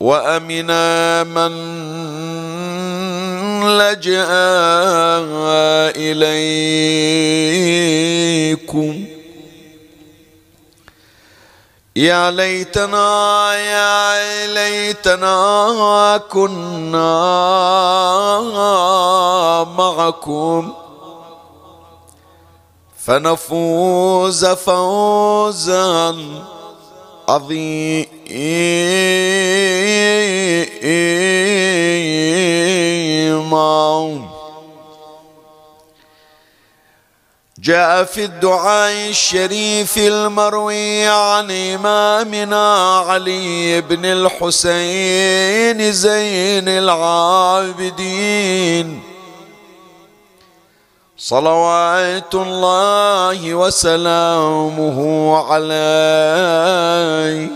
وامنا من لجأ إليكم. يا ليتنا يا ليتنا كنا معكم. فنفوز فوزا. عظيما جاء في الدعاء الشريف المروي عن إمامنا علي بن الحسين زين العابدين. صلوات الله وسلامه عليه.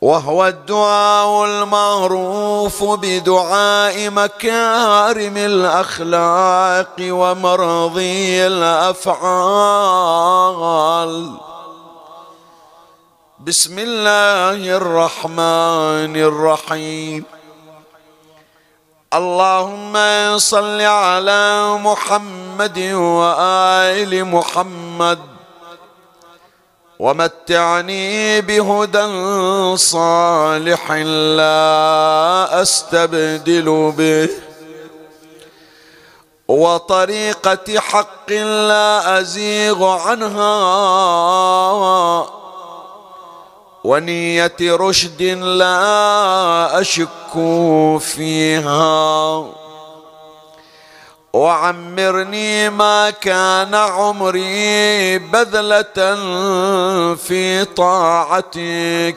وهو الدعاء المعروف بدعاء مكارم الأخلاق ومرضي الأفعال. بسم الله الرحمن الرحيم. اللهم صل على محمد وآل محمد ومتعني بهدى صالح لا أستبدل به وطريقة حق لا أزيغ عنها ونية رشد لا أشك فيها. وعمرني ما كان عمري بذلة في طاعتك.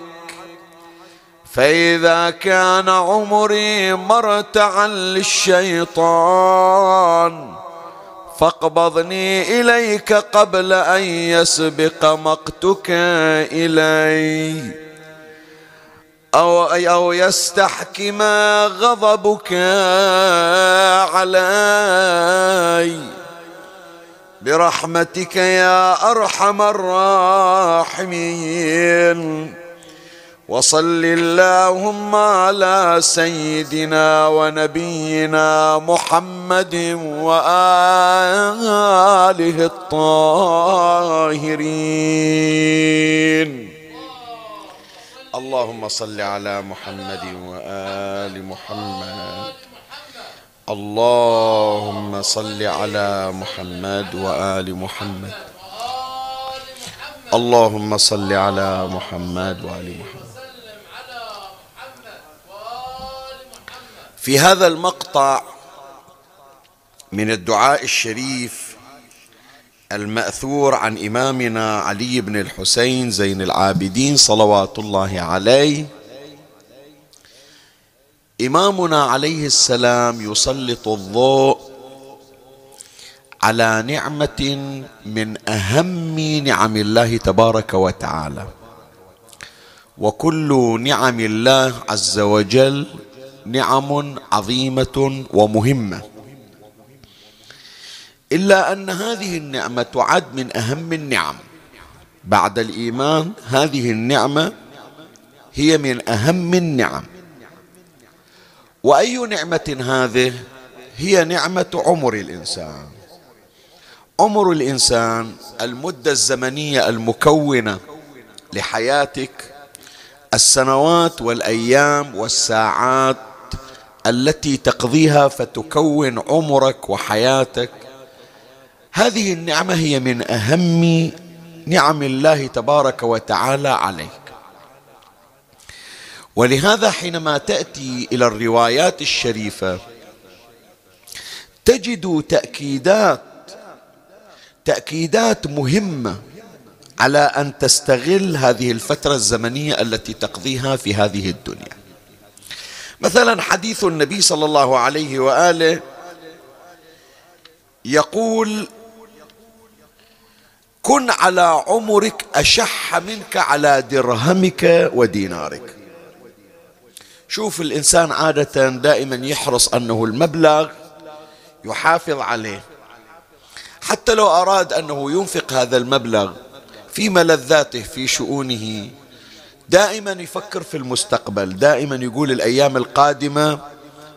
فإذا كان عمري مرتعا للشيطان فاقبضني إليك قبل أن يسبق مقتك إلي. أو أو يستحكم غضبك علي. برحمتك يا أرحم الراحمين. وصل اللهم على سيدنا ونبينا محمد وآله الطاهرين. اللهم صل على محمد وآل محمد. اللهم صل على محمد وآل محمد. اللهم صل على محمد وآل محمد. في هذا المقطع من الدعاء الشريف المأثور عن إمامنا علي بن الحسين زين العابدين صلوات الله عليه. إمامنا عليه السلام يسلط الضوء على نعمة من أهم نعم الله تبارك وتعالى. وكل نعم الله عز وجل نعم عظيمة ومهمة. إلا أن هذه النعمة تعد من أهم النعم. بعد الإيمان هذه النعمة هي من أهم النعم. وأي نعمة هذه؟ هي نعمة عمر الإنسان. عمر الإنسان المدة الزمنية المكونة لحياتك السنوات والأيام والساعات التي تقضيها فتكون عمرك وحياتك. هذه النعمة هي من أهم نعم الله تبارك وتعالى عليك. ولهذا حينما تأتي إلى الروايات الشريفة تجد تأكيدات تأكيدات مهمة على أن تستغل هذه الفترة الزمنية التي تقضيها في هذه الدنيا. مثلا حديث النبي صلى الله عليه وآله يقول كن على عمرك أشح منك على درهمك ودينارك. شوف الإنسان عادة دائما يحرص أنه المبلغ يحافظ عليه. حتى لو أراد أنه ينفق هذا المبلغ في ملذاته في شؤونه دائما يفكر في المستقبل دائما يقول الأيام القادمة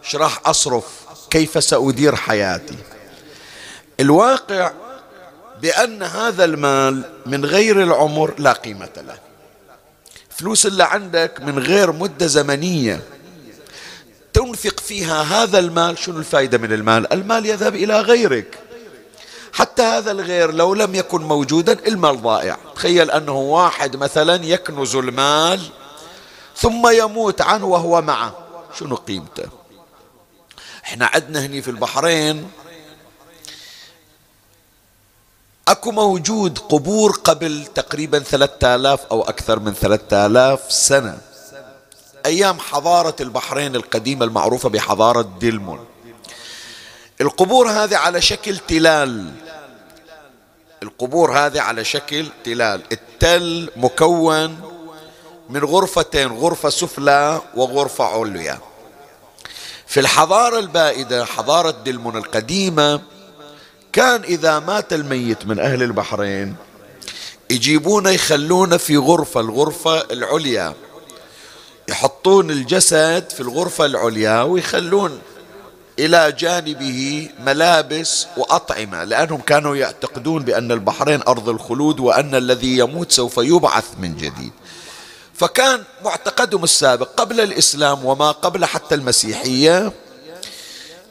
إيش راح أصرف كيف سأدير حياتي. الواقع بأن هذا المال من غير العمر لا قيمة له. فلوس اللي عندك من غير مدة زمنية تنفق فيها هذا المال شنو الفائدة من المال؟ المال يذهب إلى غيرك. حتى هذا الغير لو لم يكن موجودا المال ضائع تخيل أنه واحد مثلا يكنز المال ثم يموت عنه وهو معه. شنو قيمته؟ إحنا عندنا هني في البحرين. أكو موجود قبور قبل تقريبا ثلاثة آلاف أو أكثر من ثلاثة آلاف سنة. أيام حضارة البحرين القديمة المعروفة بحضارة ديلمون. القبور هذه على شكل تلال. القبور هذه على شكل تلال. التل مكون من غرفتين غرفة سفلى وغرفة عليا. في الحضارة البائدة حضارة دلمون القديمة كان إذا مات الميت من أهل البحرين يجيبونه يخلونه في غرفة الغرفة العليا. يحطون الجسد في الغرفة العليا ويخلون إلى جانبه ملابس وأطعمة لأنهم كانوا يعتقدون بأن البحرين أرض الخلود وأن الذي يموت سوف يبعث من جديد. فكان معتقدهم السابق قبل الإسلام وما قبل حتى المسيحية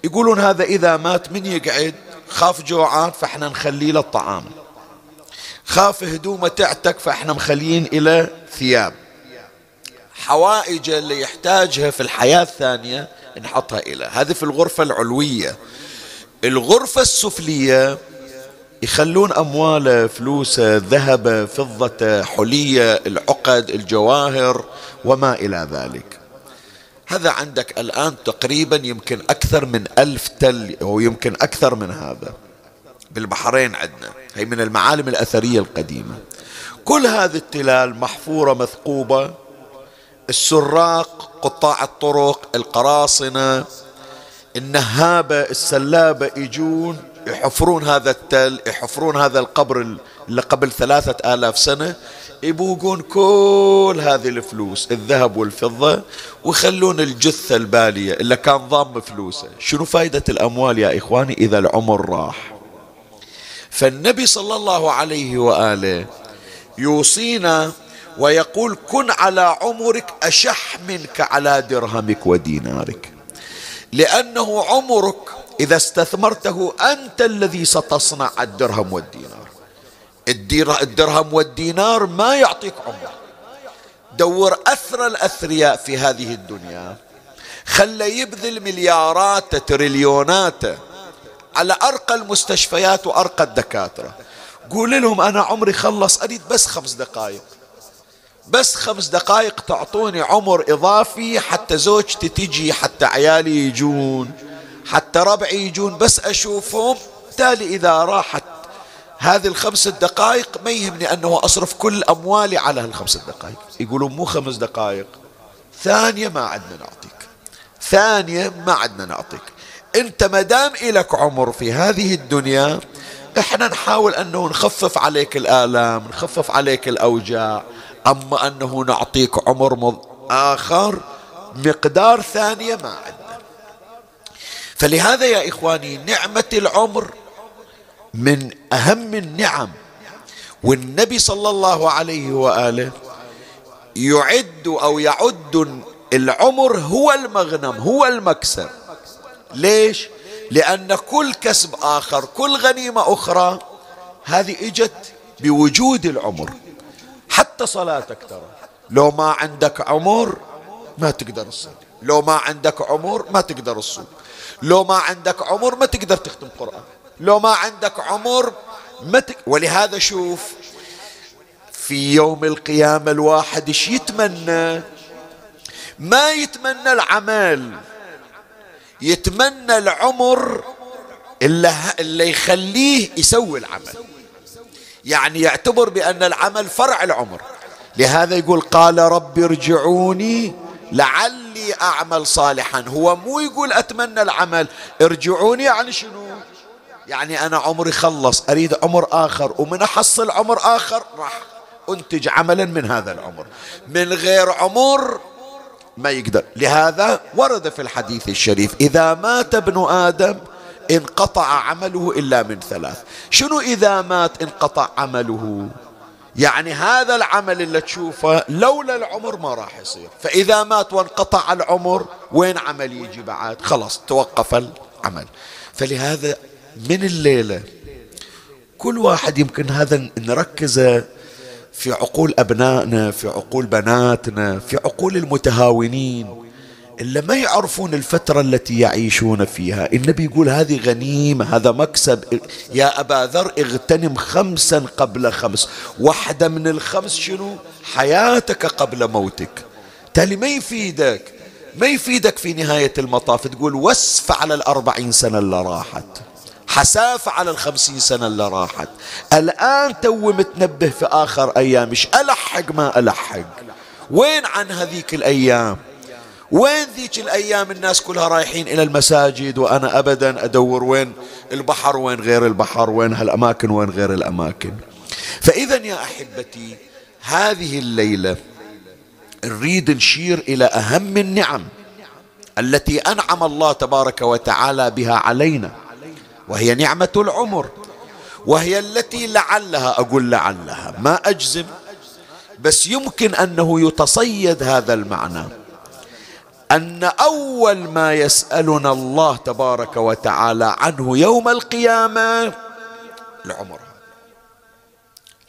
يقولون هذا إذا مات من يقعد خاف جوعان فإحنا نخليه له الطعام خاف هدومه تعتك فإحنا مخلين إلى ثياب. حوائجه اللي يحتاجها في الحياة الثانية نحطها إلى. هذه في الغرفة العلوية. الغرفة السفلية يخلون أمواله فلوسه ذهب فضة حلية العقد الجواهر وما إلى ذلك. هذا عندك الآن تقريبا يمكن أكثر من ألف تل أو يمكن أكثر من هذا. بالبحرين عندنا. هي من المعالم الأثرية القديمة. كل هذه التلال محفورة مثقوبة. السراق قطاع الطرق القراصنة النهابة السلابة يجون يحفرون هذا التل يحفرون هذا القبر اللي قبل ثلاثة آلاف سنة يبوقون كل هذه الفلوس الذهب والفضة ويخلون الجثة البالية اللي كان ضام فلوسه. شنو فايدة الأموال يا إخواني إذا العمر راح؟ فالنبي صلى الله عليه وآله يوصينا ويقول كن على عمرك أشح منك على درهمك ودينارك. لأنه عمرك إذا استثمرته أنت الذي ستصنع الدرهم والدينار. الدرهم والدينار ما يعطيك عمر. دور أثر الأثرياء في هذه الدنيا. خلى يبذل مليارات تريليونات على أرقى المستشفيات وأرقى الدكاترة. قول لهم أنا عمري خلص أريد بس خمس دقائق بس خمس دقائق تعطوني عمر إضافي حتى زوجتي تجي حتى عيالي يجون حتى ربعي يجون. بس أشوفهم تالي إذا راحت هذه الخمس دقائق ما يهمني أنه أصرف كل أموالي على هالخمس دقائق. يقولون مو خمس دقائق. ثانية ما عندنا نعطيك. ثانية ما عدنا نعطيك. أنت مدام إلك عمر في هذه الدنيا إحنا نحاول أنه نخفف عليك الآلام نخفف عليك الأوجاع أما أنه نعطيك عمر آخر مقدار ثانية ما عندنا. فلهذا يا إخواني نعمة العمر من أهم النعم. والنبي صلى الله عليه وآله يعد أو يعد العمر هو المغنم هو المكسب. ليش؟ لأن كل كسب آخر كل غنيمة أخرى هذه إجت بوجود العمر. حتى صلاتك ترى. لو ما عندك عمر ما تقدر تصلي لو ما عندك عمر ما تقدر تصوم. لو ما عندك عمر ما تقدر تختم قرآن. لو ما عندك عمر ما تك... ولهذا شوف في يوم القيامة الواحد إيش يتمنى؟ ما يتمنى العمل. يتمنى العمر اللي, اللي يخليه يسوي العمل. يعني يعتبر بأن العمل فرع العمر. لهذا يقول قال رب ارجعوني لعلي أعمل صالحا. هو مو يقول أتمنى العمل ارجعوني يعني شنو؟ يعني أنا عمري خلص أريد عمر آخر ومن أحصل عمر آخر راح أنتج عملا من هذا العمر. من غير عمر ما يقدر. لهذا ورد في الحديث الشريف إذا مات ابن آدم انقطع عمله إلا من ثلاث. شنو إذا مات انقطع عمله؟ يعني هذا العمل اللي تشوفه لولا العمر ما راح يصير. فإذا مات وانقطع العمر وين عمل يجي بعد؟ خلاص توقف العمل. فلهذا من الليلة كل واحد يمكن هذا نركزه في عقول أبنائنا في عقول بناتنا في عقول المتهاونين. إلا ما يعرفون الفترة التي يعيشون فيها. النبي يقول هذه غنيمة هذا مكسب. يا أبا ذر اغتنم خمسا قبل خمس. واحدة من الخمس شنو؟ حياتك قبل موتك. تالي ما يفيدك ما يفيدك في نهاية المطاف. تقول وسف على الأربعين سنة اللي راحت. حسافة على الخمسين سنة اللي راحت. الآن تو متنبه في آخر أيام مش ألحق ما ألحق. وين عن هذيك الأيام؟ وين ذيك الأيام الناس كلها رايحين إلى المساجد وأنا أبدا أدور وين البحر وين غير البحر وين هالأماكن وين غير الأماكن. فإذا يا أحبتي هذه الليلة نريد نشير إلى أهم النعم التي أنعم الله تبارك وتعالى بها علينا وهي نعمة العمر وهي التي لعلها أقول لعلها ما أجزم بس يمكن أنه يتصيد هذا المعنى. أن أول ما يسألنا الله تبارك وتعالى عنه يوم القيامة العمر.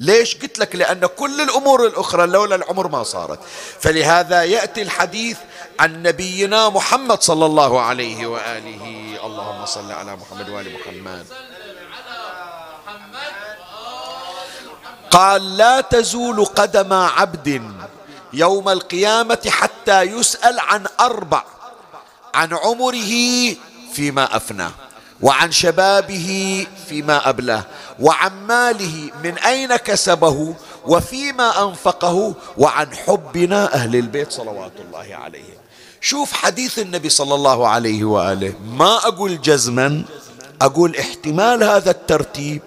ليش قلت لك؟ لأن كل الأمور الأخرى لولا العمر ما صارت. فلهذا يأتي الحديث عن نبينا محمد صلى الله عليه وآله. اللهم صل على محمد وآل محمد. قال لا تزول قدم عبد يوم القيامة حتى يسأل عن أربع عن عمره فيما أفناه وعن شبابه فيما أبلاه وعن ماله من أين كسبه وفيما أنفقه وعن حبنا أهل البيت صلوات الله عليهم. شوف حديث النبي صلى الله عليه وآله. ما أقول جزما أقول احتمال هذا الترتيب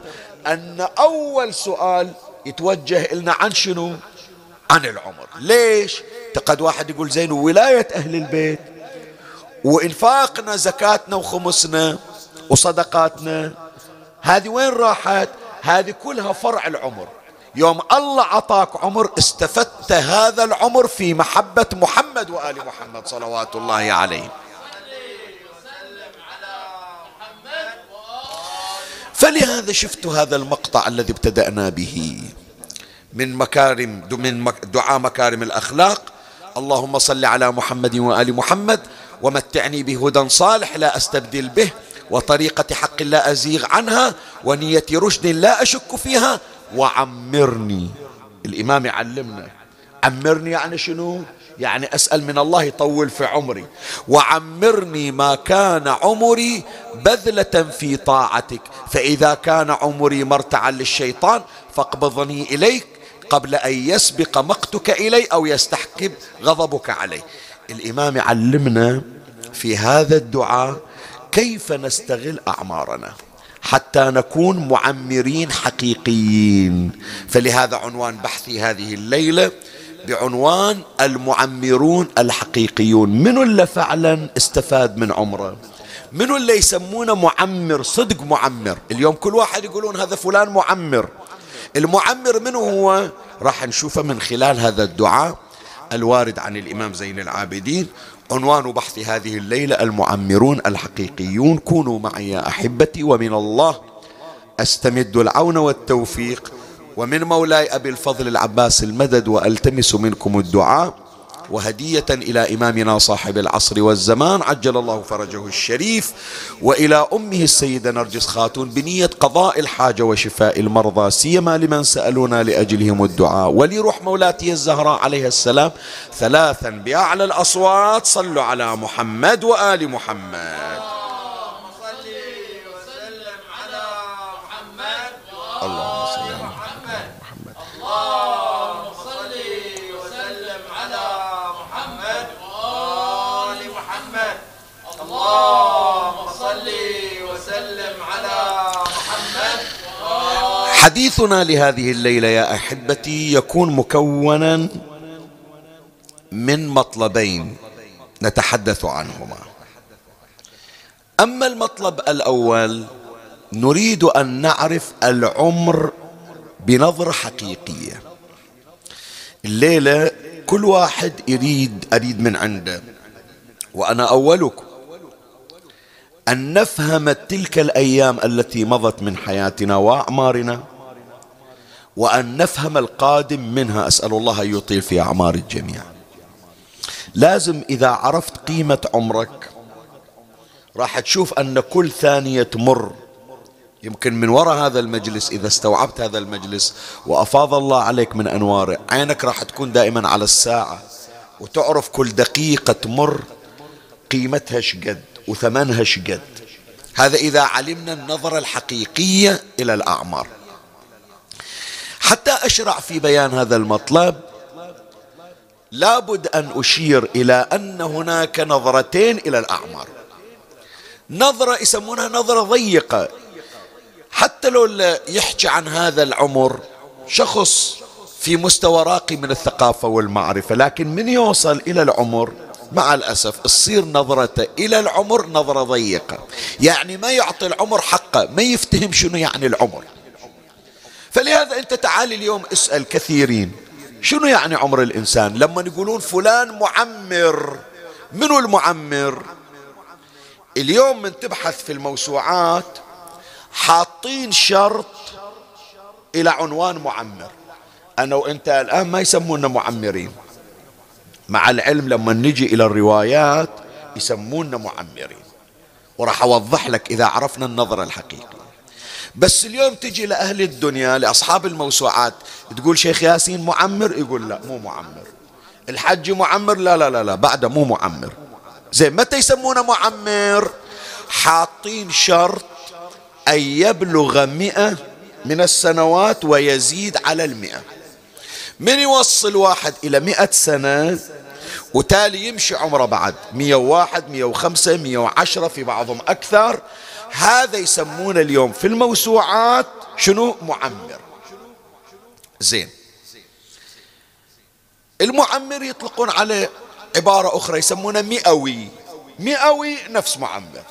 أن أول سؤال يتوجه لنا عن شنو؟ عن العمر. ليش؟ قد واحد يقول زين ولاية أهل البيت وإنفاقنا زكاتنا وخمسنا وصدقاتنا. هذه وين راحت؟ هذه كلها فرع العمر. يوم الله عطاك عمر استفدت هذا العمر في محبة محمد وآل محمد صلوات الله عليه فلهذا شفت هذا المقطع الذي ابتدأنا به. من مكارم من دعاء مكارم الأخلاق. اللهم صل على محمد وآل محمد ومتعني بهدى صالح لا أستبدل به وطريقة حق لا أزيغ عنها ونية رشد لا أشك فيها وعمرني. الإمام يعلمنا عمرني يعني شنو؟ يعني أسأل من الله يطول في عمري. وعمرني ما كان عمري بذلة في طاعتك. فإذا كان عمري مرتعا للشيطان فاقبضني إليك. قبل أن يسبق مقتك إلي أو يستحكم غضبك علي. الإمام يعلمنا في هذا الدعاء كيف نستغل أعمارنا حتى نكون معمرين حقيقيين. فلهذا عنوان بحثي هذه الليلة بعنوان المعمرون الحقيقيون. من اللي فعلا استفاد من عمره؟ من اللي يسمونه معمر صدق معمر؟ اليوم كل واحد يقولون هذا فلان معمر. المعمر منه هو؟ راح نشوفه من خلال هذا الدعاء الوارد عن الإمام زين العابدين. عنوان بحث هذه الليلة المعمرون الحقيقيون كونوا معي يا أحبتي ومن الله أستمد العون والتوفيق. ومن مولاي أبي الفضل العباس المدد وألتمس منكم الدعاء. وهدية إلى إمامنا صاحب العصر والزمان عجل الله فرجه الشريف وإلى أمه السيدة نرجس خاتون بنية قضاء الحاجة وشفاء المرضى سيما لمن سألونا لأجلهم الدعاء. ولروح مولاتي الزهراء عليها السلام ثلاثا بأعلى الأصوات صلوا على محمد وآل محمد. حديثنا لهذه الليلة يا أحبتي يكون مكونا من مطلبين نتحدث عنهما. أما المطلب الأول نريد أن نعرف العمر بنظرة حقيقية. الليلة كل واحد يريد أريد من عنده. وأنا اولكم أن نفهم تلك الأيام التي مضت من حياتنا وأعمارنا. وأن نفهم القادم منها. أسأل الله أن يطيل في أعمار الجميع. لازم إذا عرفت قيمة عمرك راح تشوف أن كل ثانية تمر. يمكن من وراء هذا المجلس إذا استوعبت هذا المجلس وأفاض الله عليك من أنواره عينك راح تكون دائما على الساعة وتعرف كل دقيقة تمر قيمتها شقد وثمنها شقد. هذا إذا علمنا النظرة الحقيقية إلى الأعمار. حتى أشرع في بيان هذا المطلب لابد أن أشير إلى أن هناك نظرتين إلى الأعمار. نظرة يسمونها نظرة ضيقة. حتى لو يحكي عن هذا العمر شخص في مستوى راقي من الثقافة والمعرفة لكن من يوصل إلى العمر مع الأسف تصير نظرته إلى العمر نظرة ضيقة. يعني ما يعطي العمر حقه ما يفتهم شنو يعني العمر. فلهذا أنت تعال اليوم اسأل كثيرين. شنو يعني عمر الإنسان؟ لما يقولون فلان معمر. منو المعمر؟ اليوم من تبحث في الموسوعات حاطين شرط إلى عنوان معمر. أنا وأنت الآن ما يسمونا معمرين. مع العلم لما نجي إلى الروايات يسمونا معمرين. وراح أوضح لك إذا عرفنا النظرة الحقيقية. بس اليوم تجي لأهل الدنيا لأصحاب الموسوعات تقول شيخ ياسين معمر؟ يقول لا مو معمر. الحج معمر؟ لا لا لا لا بعده مو معمر. زين متى يسمونه معمر؟ حاطين شرط أن يبلغ مئة من السنوات ويزيد على المئة. من يوصل واحد إلى مئة سنة وتالي يمشي عمره بعد. مئة وواحد مئة وخمسة مئة وعشرة في بعضهم أكثر. هذا يسمونه اليوم في الموسوعات شنو؟ معمر. زين. المعمر يطلقون عليه عبارة أخرى يسمونه مئوي. مئوي نفس معمر.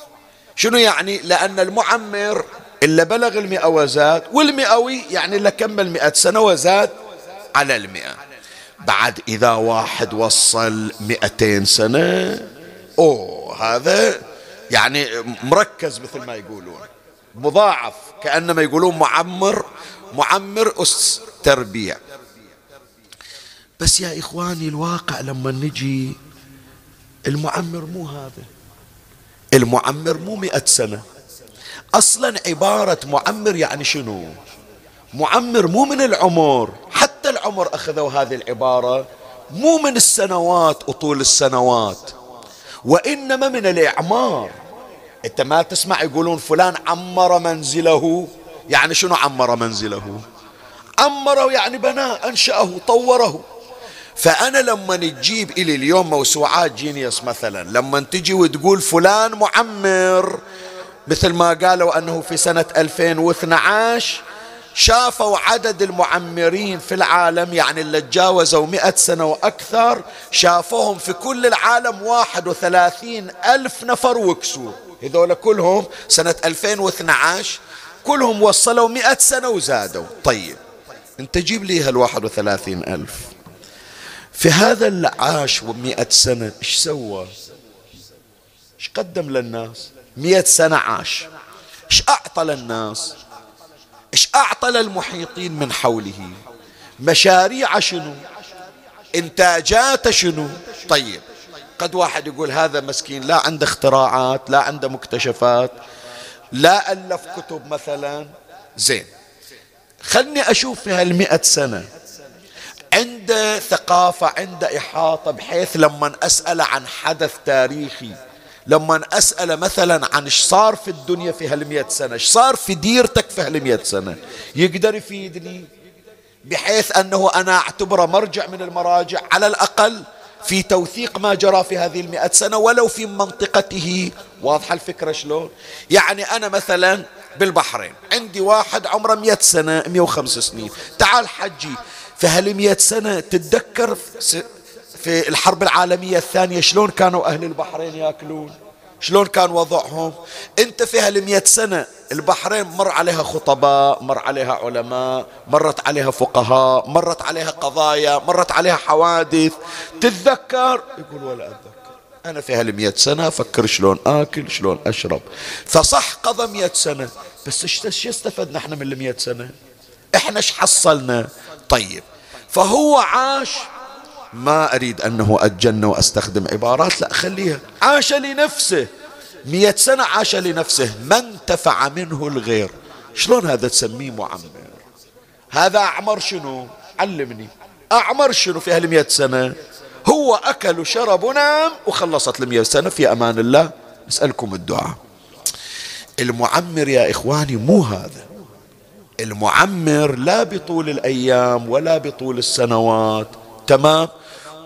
شنو يعني؟ لأن المعمر إلا بلغ المئة وزاد والمئوي يعني إلا كمل مئة سنة وزاد على المئة. بعد إذا واحد وصل مئتين سنة أوه هذا يعني مركز مثل ما يقولون. مضاعف كأنما يقولون معمر معمر أس تربيع بس يا إخواني الواقع لما نجي المعمر مو هذا. المعمر مو مئة سنة. أصلا عبارة معمر يعني شنو؟ معمر مو من العمر. حتى العمر أخذوا هذه العبارة مو من السنوات وطول السنوات. وإنما من الإعمار. أنت ما تسمع يقولون فلان عمر منزله. يعني شنو عمر منزله؟ عمره يعني بناه أنشأه طوره. فأنا لما تجيب إلي اليوم موسوعات جينيوس مثلا لما تجي وتقول فلان معمر مثل ما قالوا أنه في سنة 2012 شافوا عدد المعمرين في العالم يعني اللي تجاوزوا مئة سنة وأكثر شافوهم في كل العالم واحد وثلاثين ألف نفر وكسوا. هذول كلهم سنة 2012 كلهم وصلوا مئة سنة وزادوا. طيب أنت جيب لي هالواحد وثلاثين ألف. في هذا اللي عاش ومئة سنة إيش سوى؟ إيش قدم للناس؟ مئة سنة عاش. إيش أعطى للناس؟ إيش أعطى للمحيطين من حوله؟ مشاريع شنو؟ إنتاجات شنو؟ طيب قد واحد يقول هذا مسكين لا عنده اختراعات لا عنده مكتشفات لا ألف كتب مثلا. زين خلني أشوف في هالمئة سنة عنده ثقافة عنده إحاطة بحيث لما أسأل عن حدث تاريخي لما أسأل مثلا عن إيش صار في الدنيا في هالمئة سنة إيش صار في ديرتك في هالمئة سنة؟ يقدر يفيدني بحيث أنه أنا أعتبره مرجع من المراجع على الأقل في توثيق ما جرى في هذه المئة سنة ولو في منطقته. واضحة الفكرة شلون؟ يعني أنا مثلا بالبحرين عندي واحد عمره مئة سنة مئة وخمس سنين. تعال حجي في هالمئة سنة تتذكر في الحرب العالمية الثانية شلون كانوا أهل البحرين يأكلون؟ شلون كان وضعهم؟ أنت في هالمئة سنة البحرين مر عليها خطباء مر عليها علماء مرت عليها فقهاء مرت عليها قضايا مرت عليها حوادث. تتذكر؟ يقول ولا أتذكر. أنا في هالمئة سنة أفكر شلون آكل شلون أشرب. فصح قضى مئة سنة بس إيش استفدنا إحنا من المئة سنة؟ إحنا إيش حصلنا؟ طيب. فهو عاش ما أريد أنه أتجنى وأستخدم عبارات لا خليها. عاش لنفسه. مئة سنة عاش لنفسه. ما انتفع منه الغير. شلون هذا تسميه معمر؟ هذا أعمر شنو؟ علمني. أعمر شنو في هالمئة سنة؟ هو أكل وشرب ونام وخلصت المئة سنة. في أمان الله نسألكم الدعاء. المعمر يا إخواني مو هذا. المعمر لا بطول الأيام ولا بطول السنوات. تمام؟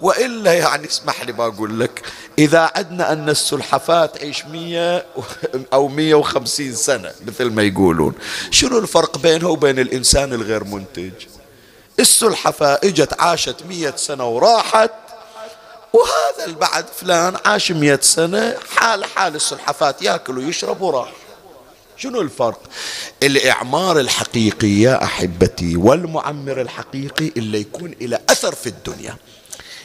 وإلا يعني اسمح لي بقول لك. إذا عدنا أن السلحفاة تعيش مية أو مية وخمسين سنة مثل ما يقولون شنو الفرق بينها وبين الإنسان الغير منتج؟ السلحفاة إجت عاشت مية سنة وراحت وهذا البعد فلان عاش مئة سنة حال حال السلحفات يأكل ويشرب وراح. شنو الفرق؟ الإعمار الحقيقي يا أحبتي والمعمر الحقيقي اللي يكون إلى أثر في الدنيا.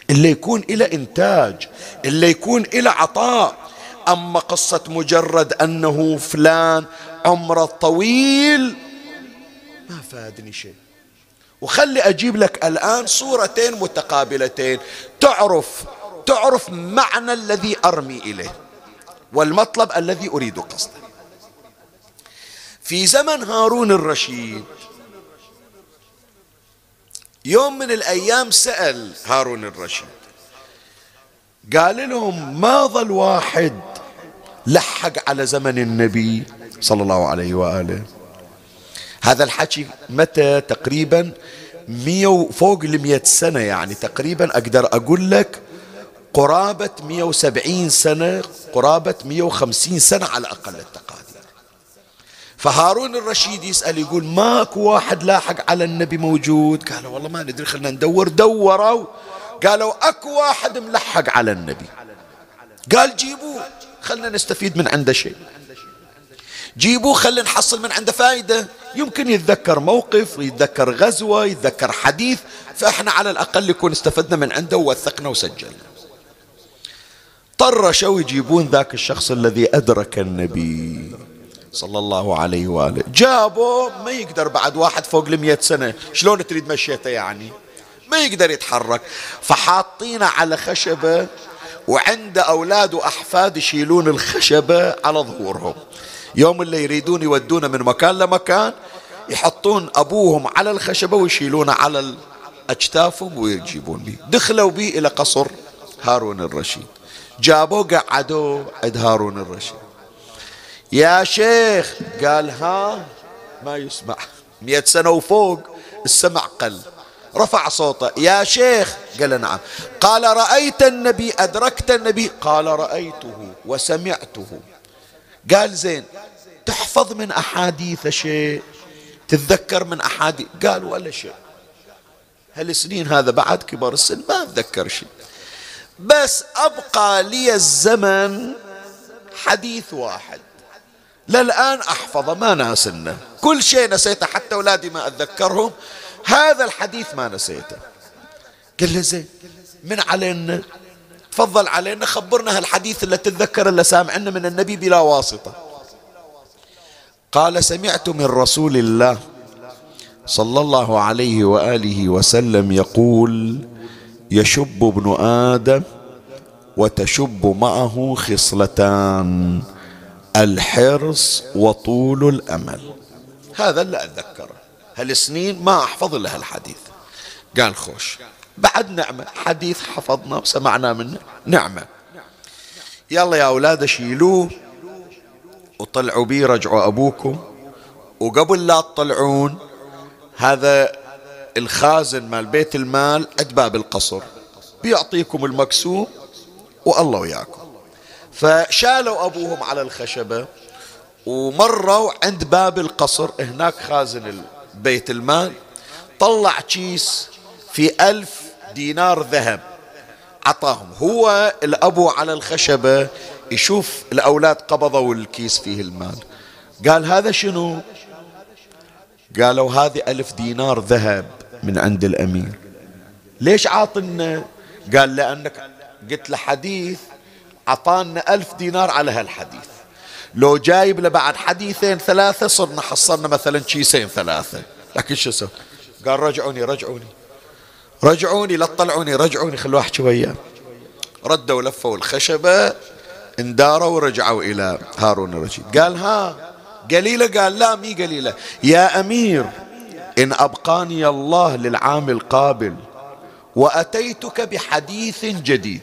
اللي يكون إلى إنتاج اللي يكون إلى عطاء. أما قصة مجرد أنه فلان عمره طويل ما فادني شيء. وخلي أجيب لك الآن صورتين متقابلتين. تعرف تعرف معنى الذي أرمي إليه والمطلب الذي أريد قصده. في زمن هارون الرشيد يوم من الأيام سأل هارون الرشيد. قال لهم ما ظل واحد لحق على زمن النبي صلى الله عليه وآله؟ هذا الحكي متى تقريبا؟ مية فوق المئة سنة يعني. تقريبا أقدر أقول لك قرابة 170 سنة قرابة 150 سنة على أقل التقادير فهارون الرشيد يسأل يقول ماكو واحد لاحق على النبي موجود؟ قالوا والله ما ندري خلنا ندور. دوروا قالوا أكو واحد ملحق على النبي. قال جيبوه خلنا نستفيد من عنده شيء. جيبوه خلنا نحصل من عنده فائدة يمكن يتذكر موقف يتذكر غزوة يتذكر حديث فإحنا على الأقل يكون استفدنا من عنده ووثقنا وسجلنا. طرشوا يجيبون ذاك الشخص الذي أدرك النبي. صلى الله عليه وآله. جابوا ما يقدر بعد واحد فوق المئة سنة. شلون تريد مشيته يعني؟ ما يقدر يتحرك. فحاطينه على خشبة وعنده أولاد وأحفاد يشيلون الخشبة على ظهورهم. يوم اللي يريدون يودونه من مكان لمكان يحطون أبوهم على الخشبة ويشيلونه على أجتافهم ويجيبون به دخلوا به إلى قصر هارون الرشيد. جابوه قعدوا عند هارون الرشيد. يا شيخ قال ها ما يسمع. مئة سنة وفوق السمع قل. رفع صوته. يا شيخ قال نعم. قال رأيت النبي أدركت النبي. قال رأيته وسمعته. قال زين تحفظ من أحاديث شيء؟ تتذكر من أحاديث؟ قال ولا شيء. هالسنين هذا بعد كبر السن؟ ما أتذكر شيء. بس أبقى لي الزمن حديث واحد. للآن أحفظه ما ناسنه كل شيء نسيته حتى أولادي ما أتذكرهم. هذا الحديث ما نسيته. قال له زين من علينا؟ تفضل علينا خبرنا هالحديث اللي تتذكر اللي سامعنا من النبي بلا واسطة. قال سمعت من رسول الله صلى الله عليه وآله وسلم يقول يشب ابن آدم وتشب معه خصلتان. الحرص وطول الأمل. هذا اللي أتذكره. هالسنين ما أحفظ إلا هالحديث. قال خوش بعد نعمة حديث حفظنا وسمعنا منه نعمة. يلا يا أولاد شيلوه وطلعوا بيه رجعوا أبوكم. وقبل لا تطلعون هذا الخازن مال بيت المال عند باب القصر. بيعطيكم المكسوم والله وياكم. فشالوا أبوهم على الخشبة ومروا عند باب القصر. هناك خازن بيت المال طلع كيس في ألف دينار ذهب عطاهم. هو الأبو على الخشبة يشوف الأولاد قبضوا الكيس فيه المال. قال هذا شنو؟ قالوا هذه ألف دينار ذهب من عند الأمير. ليش عاطلنا؟ قال لأنك قلت له حديث عطانا ألف دينار على هالحديث. لو جايب له بعد حديثين ثلاثة صرنا حصلنا مثلا كيسين ثلاثة. لكن شو سوى قال رجعوني رجعوني. رجعوني لا تطلعوني رجعوني خلوا أحكي وياه. ردوا لفوا الخشبة انداروا ورجعوا إلى هارون الرشيد. قال ها قليلة؟ قال لا مي قليلة. يا أمير إن أبقاني الله للعام القابل وأتيتك بحديث جديد.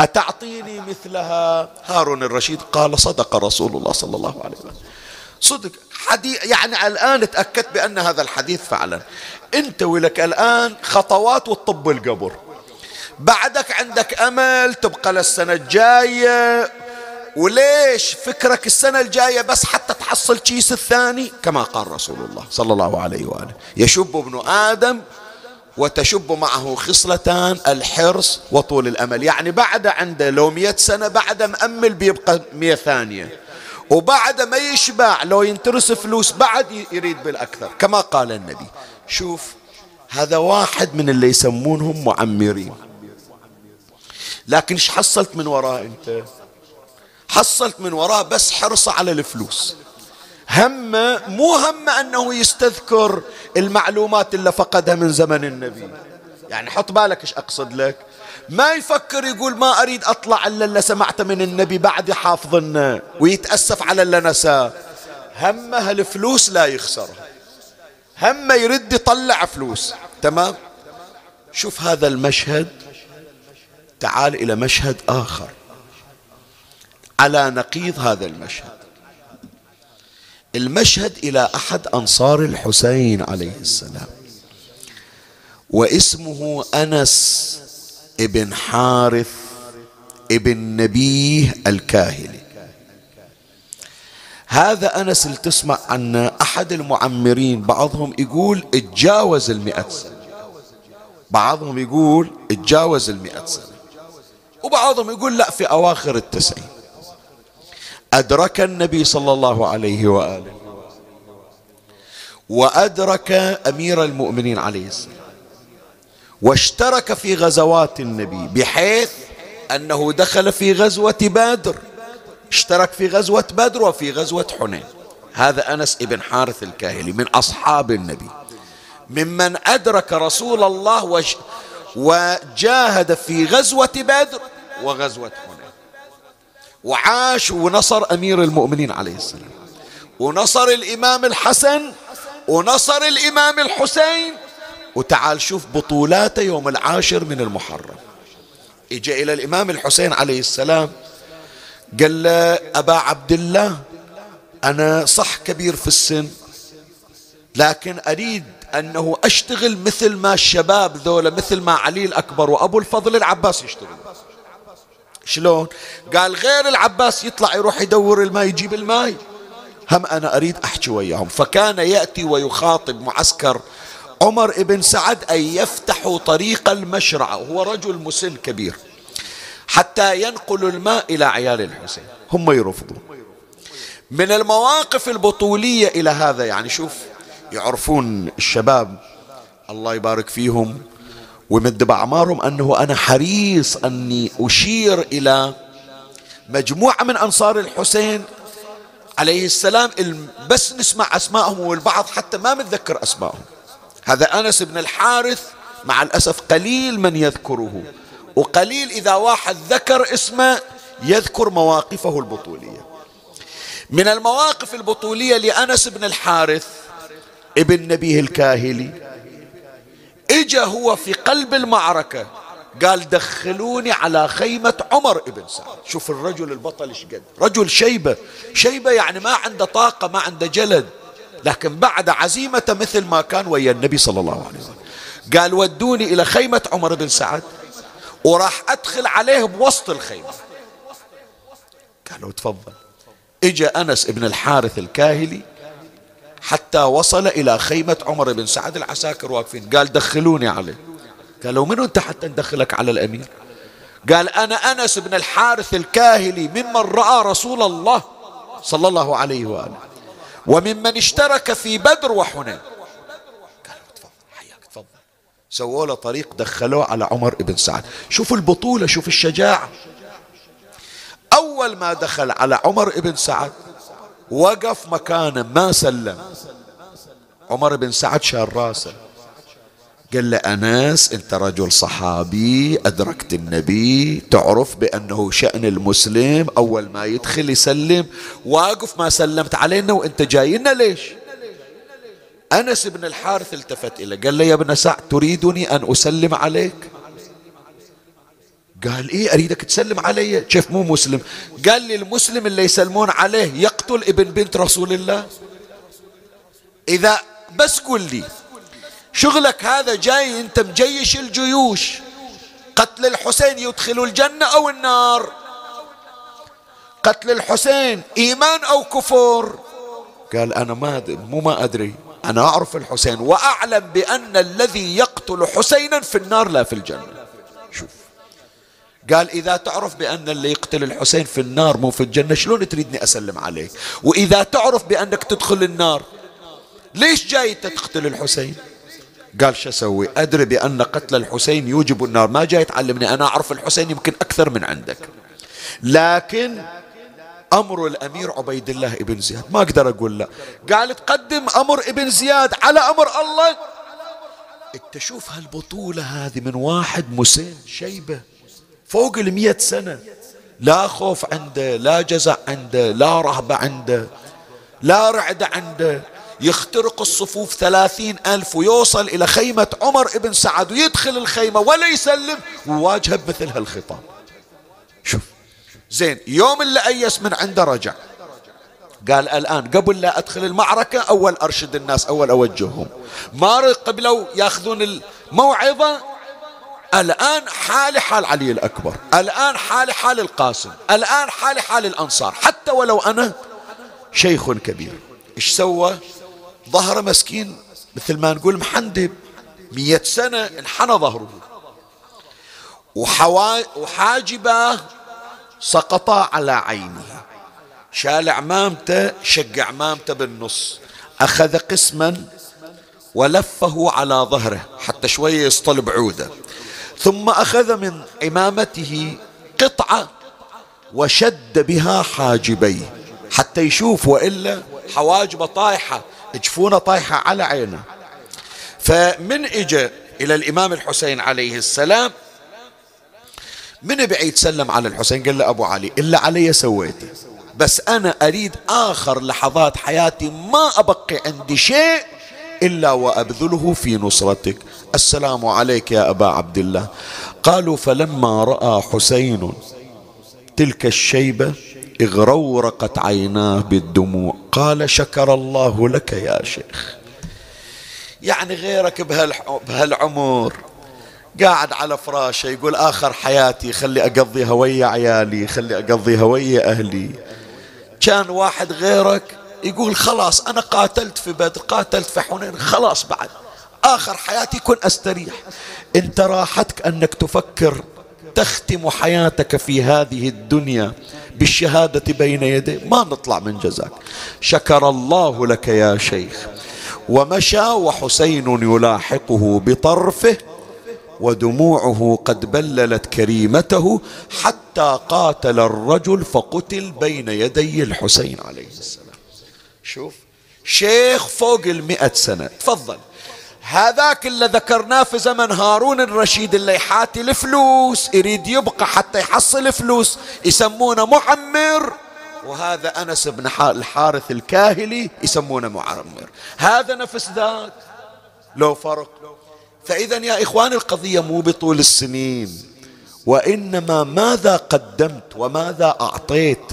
أتعطيني مثلها؟ هارون الرشيد قال صدق رسول الله صلى الله عليه وسلم. صدق. حديث يعني الآن تأكدت بأن هذا الحديث فعلا. أنت ولك الآن خطوات والطب القبر بعدك عندك أمل تبقى للسنة الجاية. وليش فكرك السنة الجاية بس حتى تحصل كيس الثاني؟ كما قال رسول الله صلى الله عليه وآله. يشب ابن آدم وتشب معه خصلتان الحرص وطول الأمل. يعني بعد عنده لو مئة سنة بعد مأمل بيبقى مئة ثانية. وبعد ما يشبع لو ينترس فلوس بعد يريد بالأكثر. كما قال النبي. شوف هذا واحد من اللي يسمونهم معمرين. لكن إيش حصلت من وراه أنت؟ حصلت من وراه بس حرصه على الفلوس. همه مو همه أنه يستذكر المعلومات اللي فقدها من زمن النبي. يعني حط بالك إيش أقصد لك؟ ما يفكر يقول ما أريد أطلع إلا اللي سمعته من النبي بعد حافظنا ويتأسف على اللي نساه. همه الفلوس لا يخسرها همه يرد يطلع فلوس. تمام؟ شوف هذا المشهد. تعال إلى مشهد آخر. على نقيض هذا المشهد. المشهد إلى أحد أنصار الحسين عليه السلام. واسمه أنس ابن حارث ابن نبيه الكاهلي. هذا أنس اللي تسمع عنه أحد المعمرين بعضهم يقول اتجاوز المئة سنة. بعضهم يقول اتجاوز المئة سنة. وبعضهم يقول لا في أواخر التسعين. أدرك النبي صلى الله عليه وآله. وأدرك أمير المؤمنين عليه السلام. واشترك في غزوات النبي بحيث أنه دخل في غزوة بدر. اشترك في غزوة بدر وفي غزوة حنين. هذا أنس ابن حارث الكاهلي من أصحاب النبي. ممن أدرك رسول الله وجاهد في غزوة بدر وغزوة حنين. وعاش ونصر أمير المؤمنين عليه السلام. ونصر الإمام الحسن ونصر الإمام الحسين. وتعال شوف بطولاته يوم العاشر من المحرم. اجى إلى الإمام الحسين عليه السلام قال له أبا عبد الله أنا صح كبير في السن لكن أريد أنه أشتغل مثل ما الشباب ذولا مثل ما علي الأكبر وأبو الفضل العباس يشتغل شلون؟ قال غير العباس يطلع يروح يدور الماء يجيب الماء. هم أنا أريد أحكي وياهم. فكان يأتي ويخاطب معسكر عمر بن سعد أن يفتحوا طريق المشرعة وهو رجل مسن كبير. حتى ينقلوا الماء إلى عيال الحسين. هم يرفضون من المواقف البطولية إلى هذا يعني شوف يعرفون الشباب الله يبارك فيهم ويمد بأعمارهم أنه أنا حريص أني أشير إلى مجموعة من أنصار الحسين عليه السلام بس نسمع أسمائهم والبعض حتى ما متذكر أسمائهم هذا أنس بن الحارث مع الأسف قليل من يذكره وقليل إذا واحد ذكر اسمه يذكر مواقفه البطولية. من المواقف البطولية لأنس بن الحارث ابن نبيه الكاهلي إجا هو في قلب المعركة. قال دخلوني على خيمة عمر ابن سعد. شوف الرجل البطل إيش قد. رجل شيبة. شيبة يعني ما عنده طاقة ما عنده جلد. لكن بعد عزيمة مثل ما كان ويا النبي صلى الله عليه وسلم. قال ودوني إلى خيمة عمر بن سعد. وراح أدخل عليه بوسط الخيمة. قالوا تفضل. إجا أنس ابن الحارث الكاهلي. حتى وصل إلى خيمة عمر بن سعد العساكر واقفين. قال دخلوني عليه قالوا من أنت حتى ندخلك على الأمير؟ قال أنا أنس بن الحارث الكاهلي ممن رأى رسول الله صلى الله عليه وآله. وممن اشترك في بدر وحنين. قالوا تفضل حياك تفضل. سووا له طريق دخلوه على عمر بن سعد. شوفوا البطولة شوف الشجاعة. أول ما دخل على عمر بن سعد وقف مكانه ما سلم. عمر بن سعد شال راسه. قال له أنس أنت رجل صحابي أدركت النبي تعرف بأنه شأن المسلم أول ما يدخل يسلم. واقف ما سلمت علينا وأنت جاينا ليش؟ أنس بن الحارث التفت إليه قال له يا ابن سعد تريدني أن أسلم عليك؟ قال إيه أريدك تسلم علي؟ كيف مو مسلم. قال لي المسلم اللي يسلمون عليه يقتل ابن بنت رسول الله. إذا بس قل لي شغلك هذا جاي أنت مجيش الجيوش. قتل الحسين يدخل الجنة أو النار؟ قتل الحسين إيمان أو كفر قال أنا ما مو ما أدري. أنا أعرف الحسين وأعلم بأن الذي يقتل حسينا في النار لا في الجنة. شوف قال إذا تعرف بأن اللي يقتل الحسين في النار مو في الجنة شلون تريدني أسلم عليك؟ وإذا تعرف بأنك تدخل النار ليش جاي تقتل الحسين؟ قال شو أسوي؟ أدري بأن قتل الحسين يوجب النار. ما جاي تعلمني أنا أعرف الحسين يمكن أكثر من عندك. لكن أمر الأمير عبيد الله ابن زياد ما أقدر أقول لا. قال تقدم أمر ابن زياد على أمر الله. إنت شوف هالبطولة هذه من واحد مسن شيبة. فوق المية سنة. لا خوف عنده لا جزع عنده لا رهبة عنده لا رعدة عنده. يخترق الصفوف ثلاثين ألف ويوصل إلى خيمة عمر ابن سعد ويدخل الخيمة ولا يسلم وواجهه بمثل هالخطاب. شوف. زين يوم اللي أيس من عنده رجع. قال الآن قبل لا أدخل المعركة أول أرشد الناس أول أوجههم. ما قبلوا ياخذون الموعظة الآن حالي حال علي الأكبر الآن حالي حال القاسم الآن حالي حال الأنصار حتى ولو أنا شيخ كبير. إيش سوى؟ ظهره مسكين مثل ما نقول محندب مية سنة انحنى ظهره. وحوا... وحاجبه سقطا على عينه. شال عمامته شق عمامته بالنص. أخذ قسما ولفه على ظهره حتى شوية يصطلب عوده ثم أخذ من عمامته قطعة وشد بها حاجبيه حتى يشوف وإلا حواجبه طايحة جفونه طايحة على عينه. فمن اجى إلى الإمام الحسين عليه السلام من بعيد سلم على الحسين قال له أبو علي إلا علي سويته بس أنا أريد آخر لحظات حياتي ما أبقي عندي شيء إلا وأبذله في نصرتك. السلام عليك يا أبا عبد الله قالوا فلما رأى حسين تلك الشيبة اغرورقت عيناه بالدموع. قال شكر الله لك يا شيخ. يعني غيرك بهالعمر قاعد على فراشه يقول آخر حياتي خلي أقضيها ويا عيالي خلي أقضيها ويا أهلي. كان واحد غيرك يقول خلاص أنا قاتلت في بدر قاتلت في حنين خلاص بعد. آخر حياتي كن أستريح. أنت راحتك أنك تفكر تختم حياتك في هذه الدنيا بالشهادة بين يديه ما نطلع من جزاك. شكر الله لك يا شيخ. ومشى وحسين يلاحقه بطرفه ودموعه قد بللت كريمته حتى قاتل الرجل فقتل بين يدي الحسين عليه السلام. شوف. شيخ فوق المئة سنة. تفضل. هذاك اللي ذكرناه في زمن هارون الرشيد اللي يحاتي الفلوس يريد يبقى حتى يحصل فلوس يسمونه معمر. وهذا أنس بن الحارث الكاهلي يسمونه معمر. هذا نفس ذاك. لو فرق. فإذا يا إخوان القضية مو بطول السنين. وإنما ماذا قدمت وماذا أعطيت؟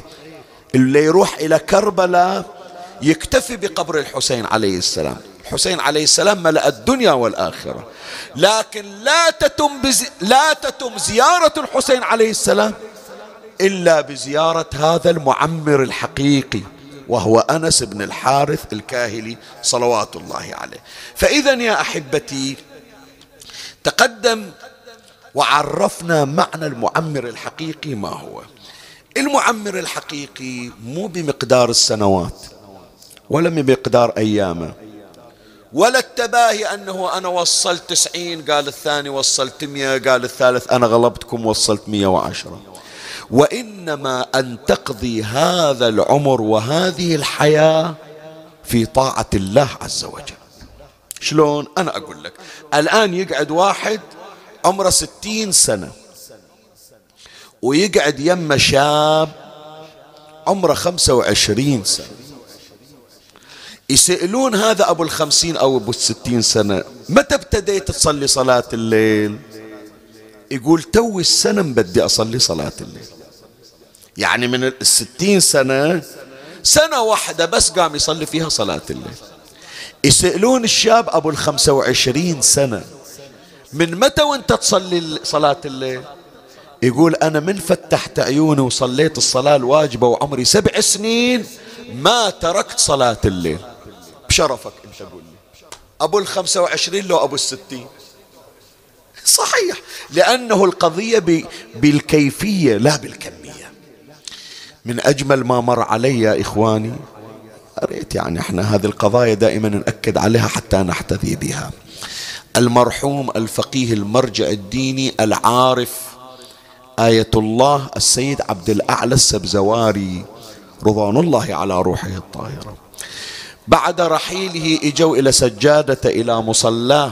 اللي يروح إلى كربلاء يكتفي بقبر الحسين عليه السلام. الحسين عليه السلام ملأ الدنيا والآخرة. لكن لا تتم, بزي لا تتم زيارة الحسين عليه السلام إلا بزيارة هذا المعمر الحقيقي وهو أنس بن الحارث الكاهلي صلوات الله عليه. فإذا يا أحبتي تقدم وعرفنا معنى المعمر الحقيقي ما هو. المعمر الحقيقي مو بمقدار السنوات. ولا بمقدار أيامه. ولا التباهي أنه أنا وصلت تسعين قال الثاني وصلت مئة قال الثالث أنا غلبتكم وصلت مئة وعشرة. وإنما أن تقضي هذا العمر وهذه الحياة في طاعة الله عز وجل. شلون؟ أنا أقول لك الآن يقعد واحد عمره ستين سنة ويقعد يم شاب عمره خمسة وعشرين سنة. يسألون هذا أبو الخمسين أو أبو الستين سنة متى ابتديت تصلي صلاة الليل؟ يقول تو السنة بدي أصلي صلاة الليل. يعني من الستين سنة سنة واحدة بس قام يصلي فيها صلاة الليل. يسألون الشاب أبو الخمسة وعشرين سنة من متى وانت تصلي صلاة الليل؟ يقول أنا من فتحت عيوني وصليت الصلاة الواجبة وعمري سبع سنين ما تركت صلاة الليل. بشرفك انت قول لي. أبو الخمسة وعشرين لو أبو الستين. صحيح لأنه القضية بالكيفية لا بالكمية. من أجمل ما مر علي يا إخواني ريت يعني إحنا هذه القضايا دائما نأكد عليها حتى نحتذي بها. المرحوم الفقيه المرجع الديني العارف آية الله السيد عبد الأعلى السبزواري رضوان الله على روحه الطاهرة. بعد رحيله إجوا إلى سجادة إلى مصلاه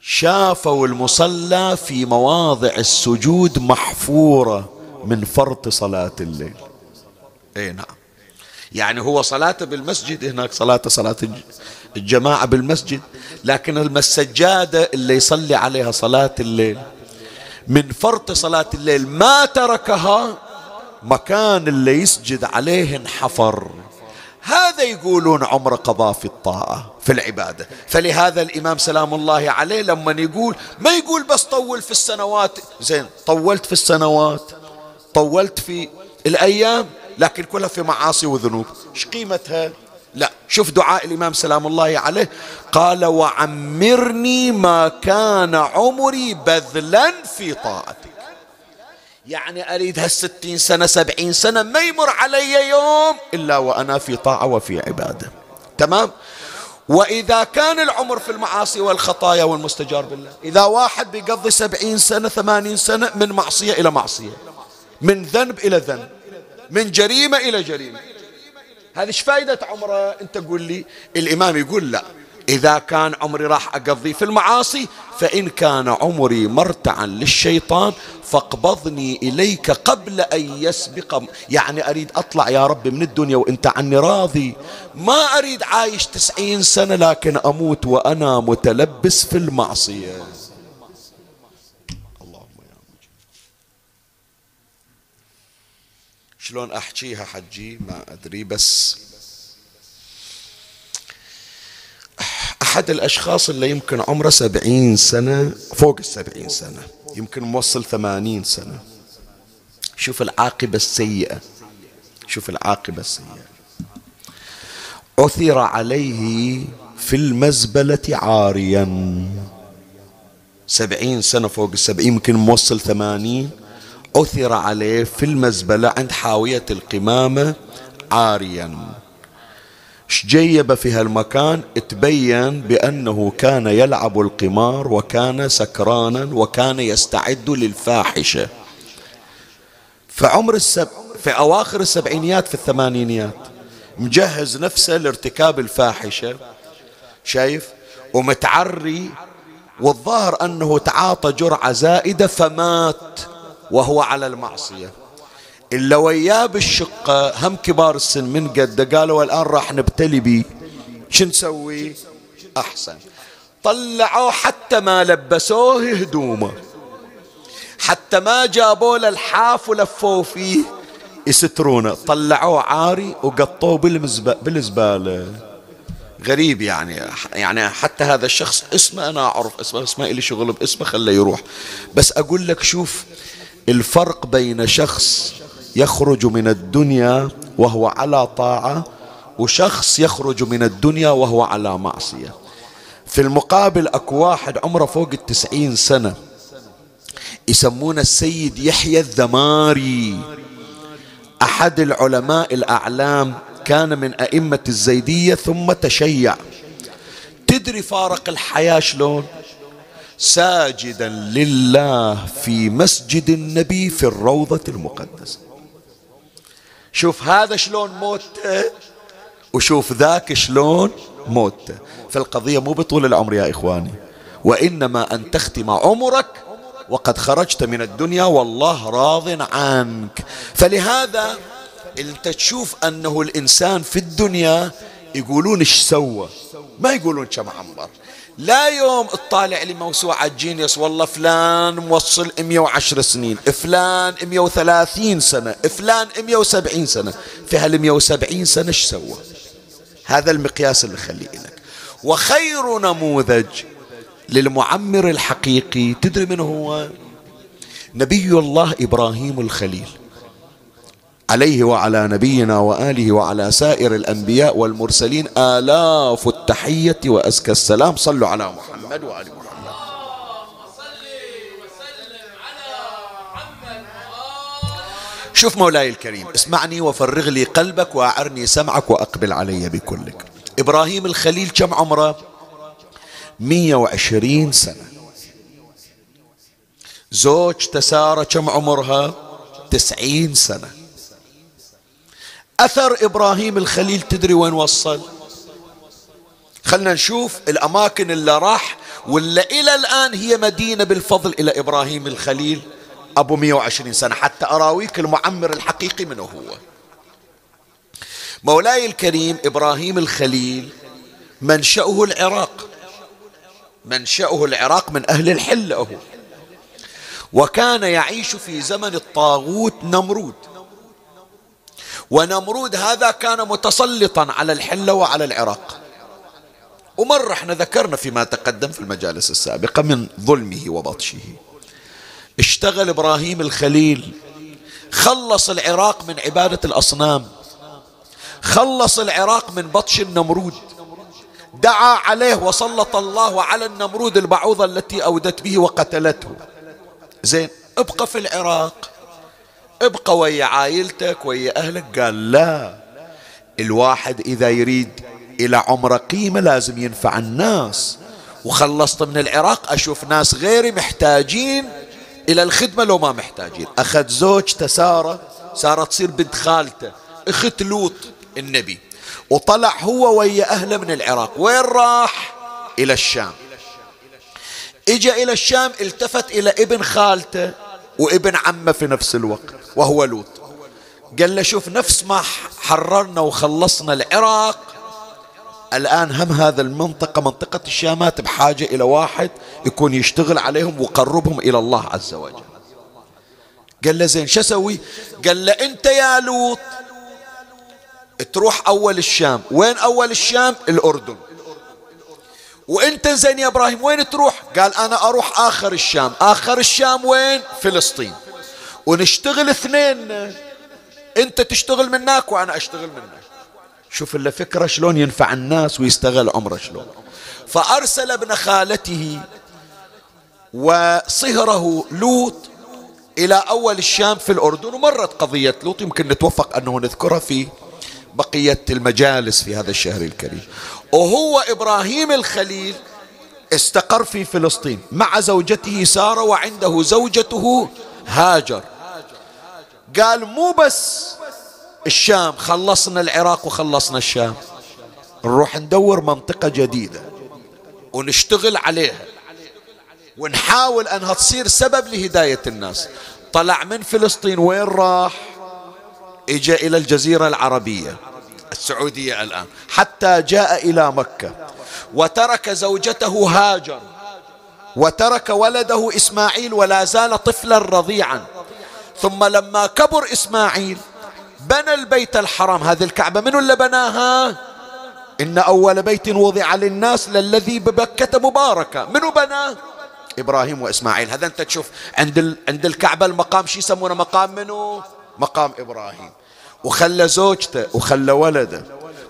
شافوا المصلى في مواضع السجود محفورة من فرط صلاة الليل. اي نعم. يعني هو صلاته بالمسجد هناك صلاته صلاة الجماعة بالمسجد لكن السجادة اللي يصلي عليها صلاة الليل. من فرط صلاة الليل ما تركها مكان اللي يسجد عليه انحفر. هذا يقولون عمر قضاء في الطاعة في العبادة. فلهذا الإمام سلام الله عليه لما يقول ما يقول بس طول في السنوات. زين طولت في السنوات طولت في الأيام لكن كلها في معاصي وذنوب. إيش قيمتها؟ لا شوف دعاء الإمام سلام الله عليه. قال وعمرني ما كان عمري بذلا في طاعتك يعني أريد هالستين سنة سبعين سنة ما يمر علي يوم إلا وأنا في طاعة وفي عبادة. تمام؟ وإذا كان العمر في المعاصي والخطايا والمستجار بالله إذا واحد بيقضي سبعين سنة ثمانين سنة من معصية إلى معصية من ذنب إلى ذنب من جريمة إلى جريمة. هذه إيش فائدة عمره؟ أنت قول لي الإمام يقول لا. إذا كان عمري راح أقضي في المعاصي فإن كان عمري مرتعا للشيطان فاقبضني إليك قبل أن يسبق. يعني أريد أطلع يا رب من الدنيا وإنت عني راضي. ما أريد عايش تسعين سنة لكن أموت وأنا متلبس في المعصية. شلون أحكيها حجي؟ ما أدري بس أحد الأشخاص اللي يمكن عمره سبعين سنة فوق السبعين سنة يمكن موصل ثمانين سنة. شوف العاقبة السيئة. شوف العاقبة السيئة. عثر عليه في المزبلة عاريا. سبعين سنة فوق السبعين يمكن موصل ثمانين. عثر عليه في المزبلة عند حاوية القمامة عاريا. جيب في هالمكان تبين بأنه كان يلعب القمار وكان سكرانا وكان يستعد للفاحشة. فعمر السب في أواخر السبعينيات في الثمانينيات مجهز نفسه لارتكاب الفاحشة شايف؟ ومتعري والظاهر أنه تعاطى جرعة زائدة فمات وهو على المعصية. إلا وياه بالشقة هم كبار السن. من قد؟ قالوا الآن راح نبتلي بي. شو نسوي؟ أحسن. طلعوه حتى ما لبسوه هدومه. حتى ما جابوا له الحاف ولفوه فيه يسترونه. طلعوه عاري وقطوه بالزبالة. غريب يعني. يعني حتى هذا الشخص اسمه أنا أعرف اسمه بس ما لي شغل باسمه خله يروح. بس أقول لك شوف الفرق بين شخص يخرج من الدنيا وهو على طاعة وشخص يخرج من الدنيا وهو على معصية. في المقابل أكو واحد عمره فوق التسعين سنة يسمونه السيد يحيى الذماري. أحد العلماء الأعلام كان من أئمة الزيدية ثم تشيع. تدري فارق الحياة شلون؟ ساجدا لله في مسجد النبي في الروضة المقدسة. شوف هذا شلون موته وشوف ذاك شلون موته فالقضية مو بطول العمر يا إخواني. وإنما أن تختم عمرك وقد خرجت من الدنيا والله راض عنك. فلهذا إنت تشوف أنه الإنسان في الدنيا يقولون إيش سوى. ما يقولون كم عمر لا يوم اطالع لي موسوعة جينيوس والله فلان موصل 110 سنين فلان 130 سنة فلان 170 سنة. في هال 170 سنة إيش سوى؟ هذا المقياس اللي خليه لك. وخير نموذج للمعمر الحقيقي تدري من هو؟ نبي الله إبراهيم الخليل. عليه وعلى نبينا وآله وعلى سائر الأنبياء والمرسلين آلاف التحية وأزكى السلام. صلوا على محمد وآل محمد. شوف مولاي الكريم اسمعني وفرغ لي قلبك وأعرني سمعك وأقبل علي بكلك. إبراهيم الخليل كم عمره؟ 120 سنة. زوجته ساره كم عمرها؟ 90 سنة. أثر إبراهيم الخليل تدري وين وصل؟ خلنا نشوف الأماكن اللي راح ولا إلى الآن هي مدينة بالفضل إلى إبراهيم الخليل. أبو 120 سنة حتى أراويك المعمر الحقيقي منه هو. مولاي الكريم إبراهيم الخليل منشأه العراق. منشأه العراق من أهل الحلة هو. وكان يعيش في زمن الطاغوت نمرود. ونمرود هذا كان متسلطا على الحلة وعلى العراق. ومر إحنا ذكرنا فيما تقدم في المجالس السابقة من ظلمه وبطشه. اشتغل إبراهيم الخليل خلص العراق من عبادة الأصنام خلص العراق من بطش النمرود دعا عليه وسلط الله على النمرود البعوضة التي أودت به وقتلته. زين ابقى في العراق. ابقى ويا عائلتك ويا أهلك. قال لا. الواحد إذا يريد إلى عمر قيمة لازم ينفع الناس. وخلصت من العراق أشوف ناس غيري محتاجين إلى الخدمة لو ما محتاجين. أخذ زوجته سارة سارة تصير بنت خالته أخت لوط النبي. وطلع هو ويا أهله من العراق. وين راح؟ إلى الشام. إجا إلى الشام التفت إلى ابن خالته. وابن عمه في نفس الوقت وهو لوط. قال له شوف نفس ما حررنا وخلصنا العراق الآن هم هذا المنطقة منطقة الشامات بحاجة إلى واحد يكون يشتغل عليهم ويقربهم إلى الله عز وجل. قال له زين شو أسوي؟ قال له أنت يا لوط تروح أول الشام. وين أول الشام؟ الأردن. وانت زين يا إبراهيم وين تروح؟ قال أنا أروح آخر الشام. آخر الشام وين؟ فلسطين. ونشتغل اثنين. أنت تشتغل من هناك وأنا أشتغل من هناك شوف الا فكرة شلون ينفع الناس ويستغل عمره شلون. فأرسل ابن خالته وصهره لوط إلى أول الشام في الأردن ومرت قضية لوط يمكن نتوفق أنه نذكرها في بقية المجالس في هذا الشهر الكريم. وهو إبراهيم الخليل استقر في فلسطين. مع زوجته سارة وعنده زوجته هاجر. قال مو بس الشام خلصنا العراق وخلصنا الشام. نروح ندور منطقة جديدة ونشتغل عليها ونحاول أنها تصير سبب لهداية الناس. طلع من فلسطين وين راح؟ اجى إلى الجزيرة العربية السعودية الآن حتى جاء إلى مكة وترك زوجته هاجر وترك ولده إسماعيل ولا زال طفلا رضيعا. ثم لما كبر إسماعيل بنى البيت الحرام. هذه الكعبة من اللي بناها؟ إن أول بيت وضع للناس للذي ببكة مباركة. منو بناه إبراهيم وإسماعيل. هذا أنت تشوف عند, ال... عند الكعبة المقام شو يسمونه؟ مقام منو؟ مقام إبراهيم. وخلى زوجته وخلى ولده.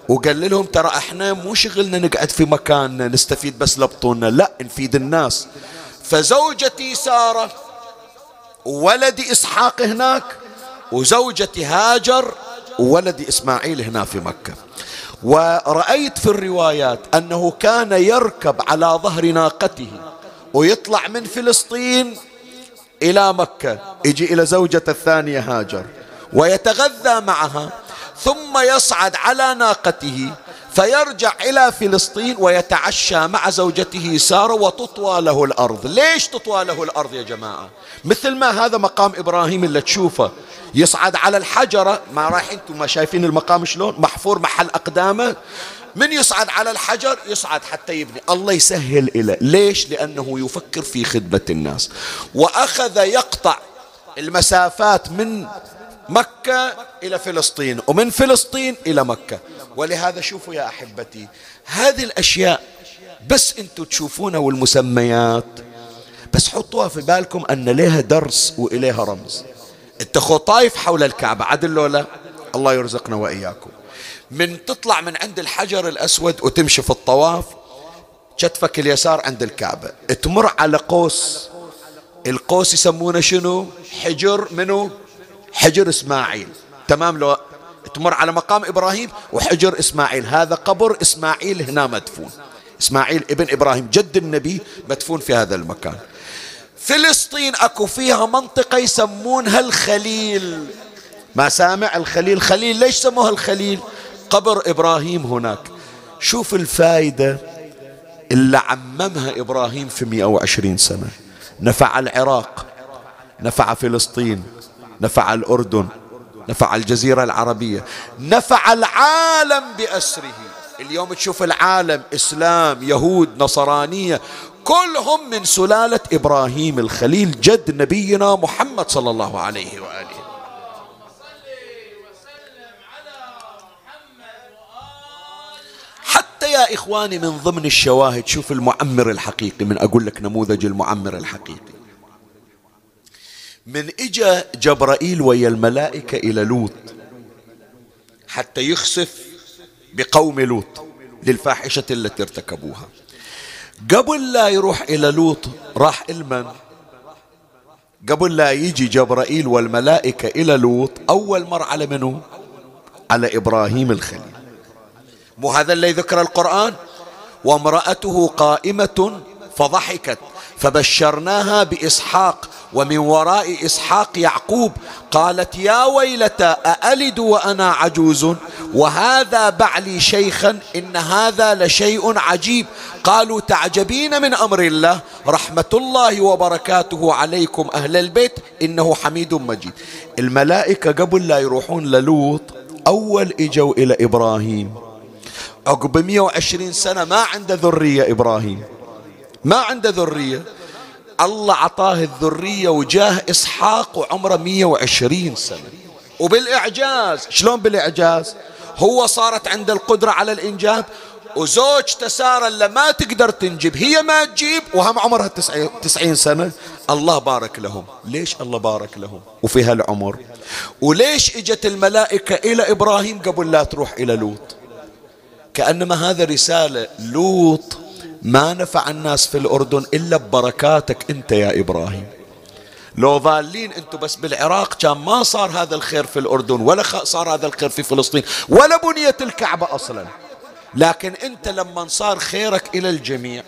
وقال لهم ترى إحنا مو شغلنا نقعد في مكاننا نستفيد بس لبطوننا. لا نفيد الناس. فزوجتي سارة وولدي إسحاق هناك وزوجتي هاجر وولدي إسماعيل هنا في مكة. ورأيت في الروايات أنه كان يركب على ظهر ناقته ويطلع من فلسطين إلى مكة يجي إلى زوجة الثانية هاجر. ويتغذى معها ثم يصعد على ناقته فيرجع إلى فلسطين ويتعشى مع زوجته سارة وتطوى له الأرض. ليش تطوى له الأرض يا جماعة؟ مثل ما هذا مقام إبراهيم اللي تشوفه يصعد على الحجرة. ما رايح أنتم ما شايفين المقام شلون؟ محفور محل أقدامه. من يصعد على الحجر؟ يصعد حتى يبني. الله يسهل إليه. ليش؟ لأنه يفكر في خدمة الناس. وأخذ يقطع المسافات من مكة إلى فلسطين ومن فلسطين إلى مكة. ولهذا شوفوا يا أحبتي هذه الأشياء بس أنتم تشوفونها والمسميات. بس حطوها في بالكم أن لها درس وإليها رمز. أنت طايف حول الكعبة عدل لولا الله يرزقنا وإياكم. من تطلع من عند الحجر الأسود وتمشي في الطواف كتفك اليسار عند الكعبة. تمر على قوس. القوس يسمونه شنو؟ حجر منو؟ حجر إسماعيل. تمام لو تمر على مقام إبراهيم وحجر إسماعيل. هذا قبر إسماعيل هنا مدفون. إسماعيل ابن إبراهيم جد النبي مدفون في هذا المكان. فلسطين أكو فيها منطقة يسمونها الخليل. ما سامع؟ الخليل. خليل ليش سموها الخليل؟ قبر إبراهيم هناك. شوف الفائدة اللي عممها إبراهيم في 120 سنة. نفع العراق نفع فلسطين. نفع الأردن نفع الجزيرة العربية نفع العالم بأسره. اليوم تشوف العالم إسلام يهود نصرانية كلهم من سلالة إبراهيم الخليل جد نبينا محمد صلى الله عليه وآله. حتى يا إخواني من ضمن الشواهد شوف المعمر الحقيقي من أقول لك نموذج المعمر الحقيقي. من إجا جبرائيل ويا الملائكة إلى لوط حتى يخسف بقوم لوط للفاحشة التي ارتكبوها. قبل لا يروح إلى لوط راح إلمن. قبل لا يجي جبرائيل والملائكة إلى لوط أول مرة على منه على إبراهيم الخليل. مو هذا اللي ذكر القرآن؟ وامرأته قائمة فضحكت فبشرناها بإسحاق ومن وراء إسحاق يعقوب قالت يا ويلتى أألد وأنا عجوز؟ وهذا بعلي شيخا إن هذا لشيء عجيب. قالوا تعجبين من أمر الله؟ رحمة الله وبركاته عليكم أهل البيت إنه حميد مجيد. الملائكة قبل لا يروحون للوط أول إجوا إلى إبراهيم. عقب 120 سنة ما عنده ذرية إبراهيم. ما عنده ذرية. الله عطاه الذرية وجاه إسحاق وعمره 120 سنة. وبالإعجاز شلون بالإعجاز؟ هو صارت عنده القدرة على الإنجاب وزوجته سارة اللي ما تقدر تنجب هي ما تجيب وهم عمرها تسعين سنة. الله بارك لهم. ليش الله بارك لهم؟ وفي هالعمر. وليش إجت الملائكة إلى إبراهيم قبل لا تروح إلى لوط؟ كأنما هذا رسالة لوط ما نفع الناس في الأردن إلا ببركاتك أنت يا إبراهيم. لو ظالين أنتم بس بالعراق كان ما صار هذا الخير في الأردن ولا صار هذا الخير في فلسطين ولا بنيت الكعبة أصلا. لكن أنت لما صار خيرك إلى الجميع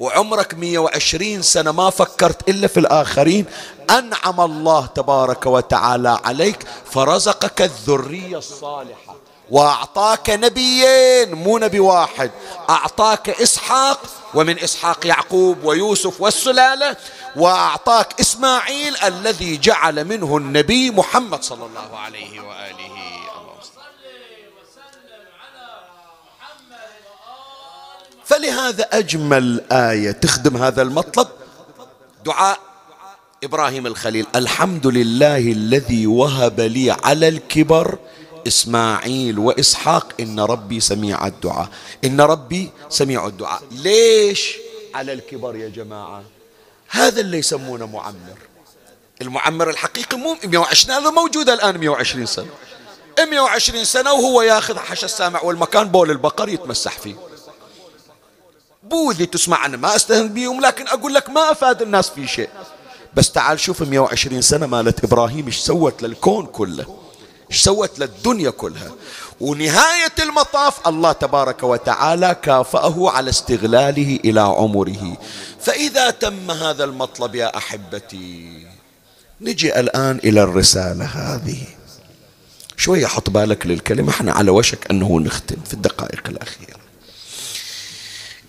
وعمرك 120 سنة ما فكرت إلا في الآخرين أنعم الله تبارك وتعالى عليك فرزقك الذرية الصالحة. وأعطاك نبيين مو نبي واحد. أعطاك إسحاق ومن إسحاق يعقوب ويوسف والسلالة. وأعطاك إسماعيل الذي جعل منه النبي محمد صلى الله عليه وآله. فلهذا أجمل آية تخدم هذا المطلب. دعاء إبراهيم الخليل. الحمد لله الذي وهب لي على الكبر إسماعيل وإسحاق إن ربي سميع الدعاء. إن ربي سميع الدعاء. ليش على الكبر يا جماعة؟ هذا اللي يسمونه معمر. المعمر الحقيقي مو 120 هذا موجود الآن 120 سنة. 120 سنة وهو ياخذ حش السامع والمكان بول البقر يتمسح فيه. بوذي تسمع أنا ما أستهن بيهم لكن أقول لك ما أفاد الناس في شيء. بس تعال شوف 120 سنة مالت إبراهيم إيش سوت للكون كله. إيش سوت للدنيا كلها. ونهاية المطاف الله تبارك وتعالى كافأه على استغلاله إلى عمره. فإذا تم هذا المطلب يا أحبتي نجي الآن إلى الرسالة هذه. شوية حط بالك للكلمة إحنا على وشك أنه نختم في الدقائق الأخيرة.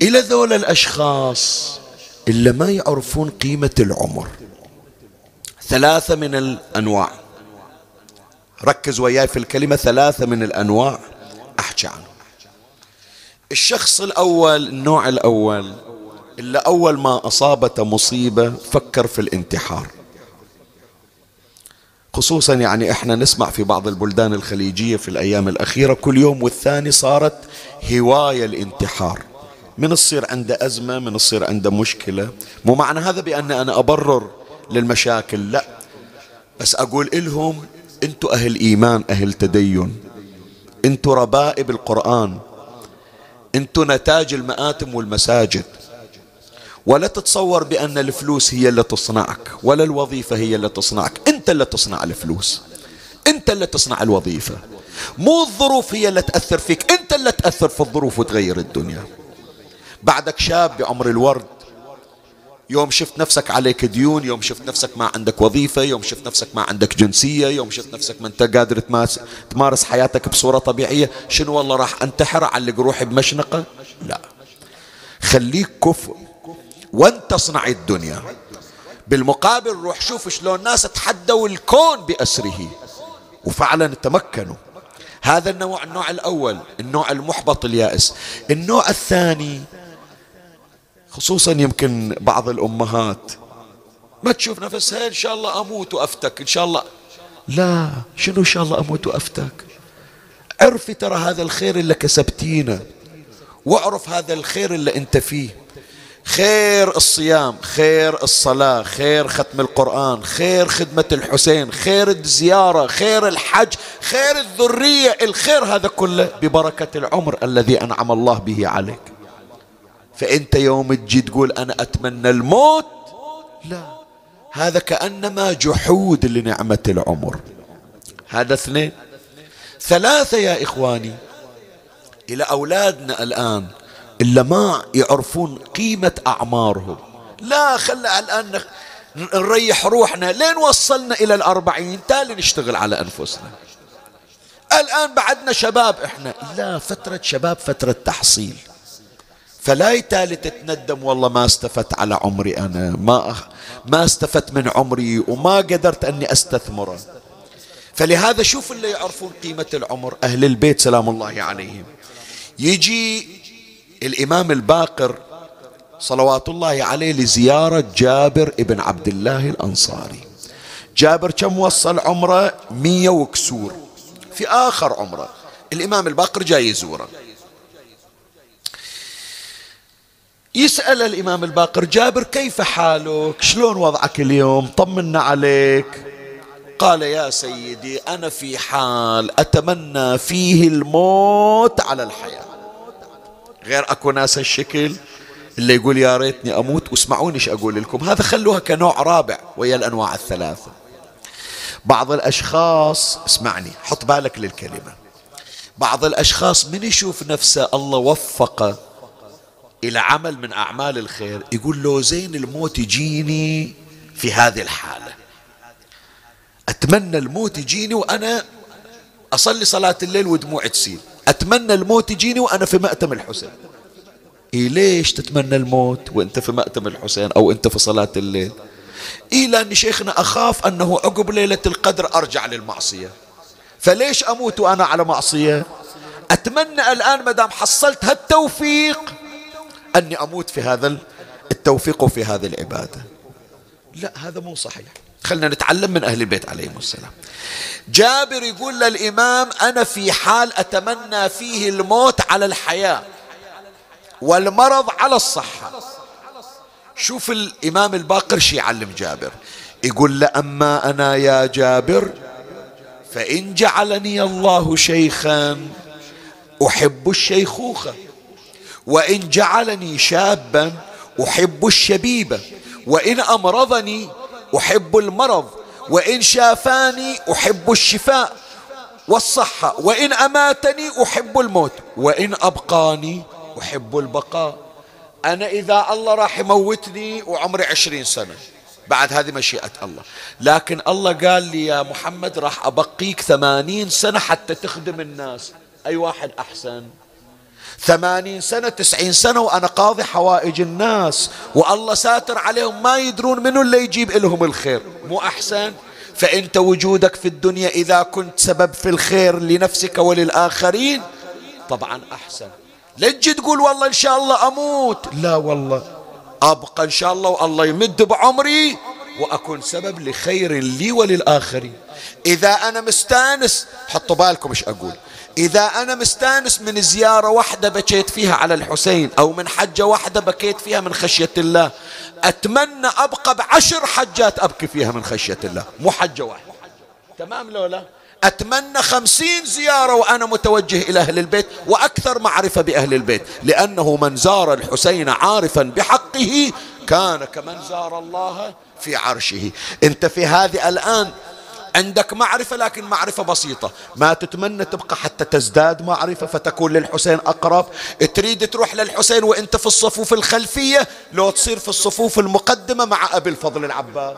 إلى ذول الأشخاص اللي ما يعرفون قيمة العمر ثلاثة من الأنواع. ركز وياي في الكلمة ثلاثة من الأنواع أحكي عنه. الشخص الأول النوع الأول اللي أول ما أصابته مصيبة فكر في الانتحار. خصوصا يعني إحنا نسمع في بعض البلدان الخليجية في الأيام الأخيرة كل يوم والثاني صارت هواية الانتحار. من تصير عنده أزمة من تصير عنده مشكلة. مو معنى هذا بأن أنا أبرر للمشاكل لا. بس أقول إلهم أنتوا أهل إيمان أهل تدين. أنتوا ربائب القرآن. أنتوا نتاج المآتم والمساجد. ولا تتصور بأن الفلوس هي اللي تصنعك ولا الوظيفة هي اللي تصنعك. أنت اللي تصنع الفلوس. أنت اللي تصنع الوظيفة. مو الظروف هي اللي تأثر فيك أنت اللي تأثر في الظروف وتغير الدنيا. بعدك شاب بعمر الورد يوم شفت نفسك عليك ديون يوم شفت نفسك ما عندك وظيفة يوم شفت نفسك ما عندك جنسية يوم شفت نفسك ما انت قادر تمارس حياتك بصورة طبيعية شنو والله راح انتحر؟ اعلق روحي بمشنقة؟ لا. خليك كفء وانت اصنع الدنيا. بالمقابل روح شوف شلون الناس تحدوا الكون بأسره. وفعلا تمكنوا. هذا النوع النوع الأول النوع المحبط اليائس. النوع الثاني خصوصا يمكن بعض الأمهات. ما تشوف نفسها إن شاء الله أموت وأفتك إن شاء الله. لا شنو إن شاء الله أموت وأفتك؟ عرفي ترى هذا الخير اللي كسبتينه واعرف هذا الخير اللي أنت فيه. خير الصيام خير الصلاة خير ختم القرآن خير خدمة الحسين خير الزيارة خير الحج خير الذرية الخير هذا كله ببركة العمر الذي أنعم الله به عليك. فأنت يوم تجي تقول أنا أتمنى الموت؟ لا. هذا كأنما جحود لنعمة العمر. هذا اثنين. ثلاثة يا إخواني. إلى أولادنا الآن إلا ما يعرفون قيمة أعمارهم. لا خلى الآن نريح روحنا. لين وصلنا إلى الأربعين؟ تالي نشتغل على أنفسنا. الآن بعدنا شباب إحنا. لا فترة شباب فترة تحصيل. فلا يتالي تتندم والله ما استفدت على عمري أنا. ما ما استفدت من عمري وما قدرت أني أستثمره. فلهذا شوف اللي يعرفون قيمة العمر. أهل البيت سلام الله عليهم. يجي الإمام الباقر صلوات الله عليه لزيارة جابر ابن عبد الله الأنصاري. جابر كم وصل عمره؟ مية وكسور. في آخر عمره. الإمام الباقر جاي يزوره. يسأل الإمام الباقر جابر كيف حالك؟ شلون وضعك اليوم؟ طمنا عليك. قال يا سيدي أنا في حال أتمنى فيه الموت على الحياة. غير أكو ناس الشكل اللي يقول يا ريتني أموت. واسمعوني إيش أقول لكم. هذا خلوها كنوع رابع وهي الأنواع الثلاثة. بعض الأشخاص اسمعني حط بالك للكلمة. بعض الأشخاص من يشوف نفسه الله وفقه إلى عمل من أعمال الخير يقول له زين الموت يجيني في هذه الحالة. أتمنى الموت يجيني وأنا أصلي صلاة الليل ودموعي تسيل. أتمنى الموت يجيني وأنا في مأتم الحسين. إيه ليش تتمنى الموت وأنت في مأتم الحسين أو أنت في صلاة الليل؟ إيه لأن شيخنا أخاف أنه عقب ليلة القدر أرجع للمعصية. فليش أموت وأنا على معصية؟ أتمنى الآن مدام حصلت هالتوفيق أني أموت في هذا التوفيق وفي هذه العبادة. لا هذا مو صحيح. خلنا نتعلم من أهل البيت عليهم السلام. جابر يقول للإمام أنا في حال أتمنى فيه الموت على الحياة والمرض على الصحة. شوف الإمام الباقر شي يعلم جابر. يقول له أما أنا يا جابر فإن جعلني الله شيخا أحب الشيخوخة. وإن جعلني شابا أحب الشبيبة وإن أمرضني أحب المرض وإن شافاني أحب الشفاء والصحة وإن أماتني أحب الموت وإن أبقاني أحب البقاء. أنا إذا الله راح يموتني وعمري عشرين سنة بعد هذه مشيئة الله. لكن الله قال لي يا محمد راح أبقيك ثمانين سنة حتى تخدم الناس. أي واحد أحسن؟ ثمانين سنة تسعين سنة وأنا قاضي حوائج الناس. والله ساتر عليهم ما يدرون منو اللي يجيب لهم الخير. مو أحسن؟ فأنت وجودك في الدنيا إذا كنت سبب في الخير لنفسك وللآخرين طبعا أحسن. لا تجي تقول والله إن شاء الله أموت. لا والله. أبقى إن شاء الله والله يمد بعمري وأكون سبب لخير لي وللآخرين. إذا أنا مستانس حطوا بالكم إيش أقول. إذا أنا مستأنس من زيارة واحدة بكيت فيها على الحسين أو من حجة واحدة بكيت فيها من خشية الله أتمنى أبقى بعشر حجات أبكي فيها من خشية الله مو حجة واحدة. تمام لولا؟ أتمنى خمسين زيارة وأنا متوجه إلى أهل البيت وأكثر معرفة بأهل البيت لأنه من زار الحسين عارفا بحقه كان كمن زار الله في عرشه. أنت في هذه الآن عندك معرفة لكن معرفة بسيطة. ما تتمنى تبقى حتى تزداد معرفة فتكون للحسين أقرب. تريد تروح للحسين وأنت في الصفوف الخلفية؟ لو تصير في الصفوف المقدمة مع أبي الفضل العباس.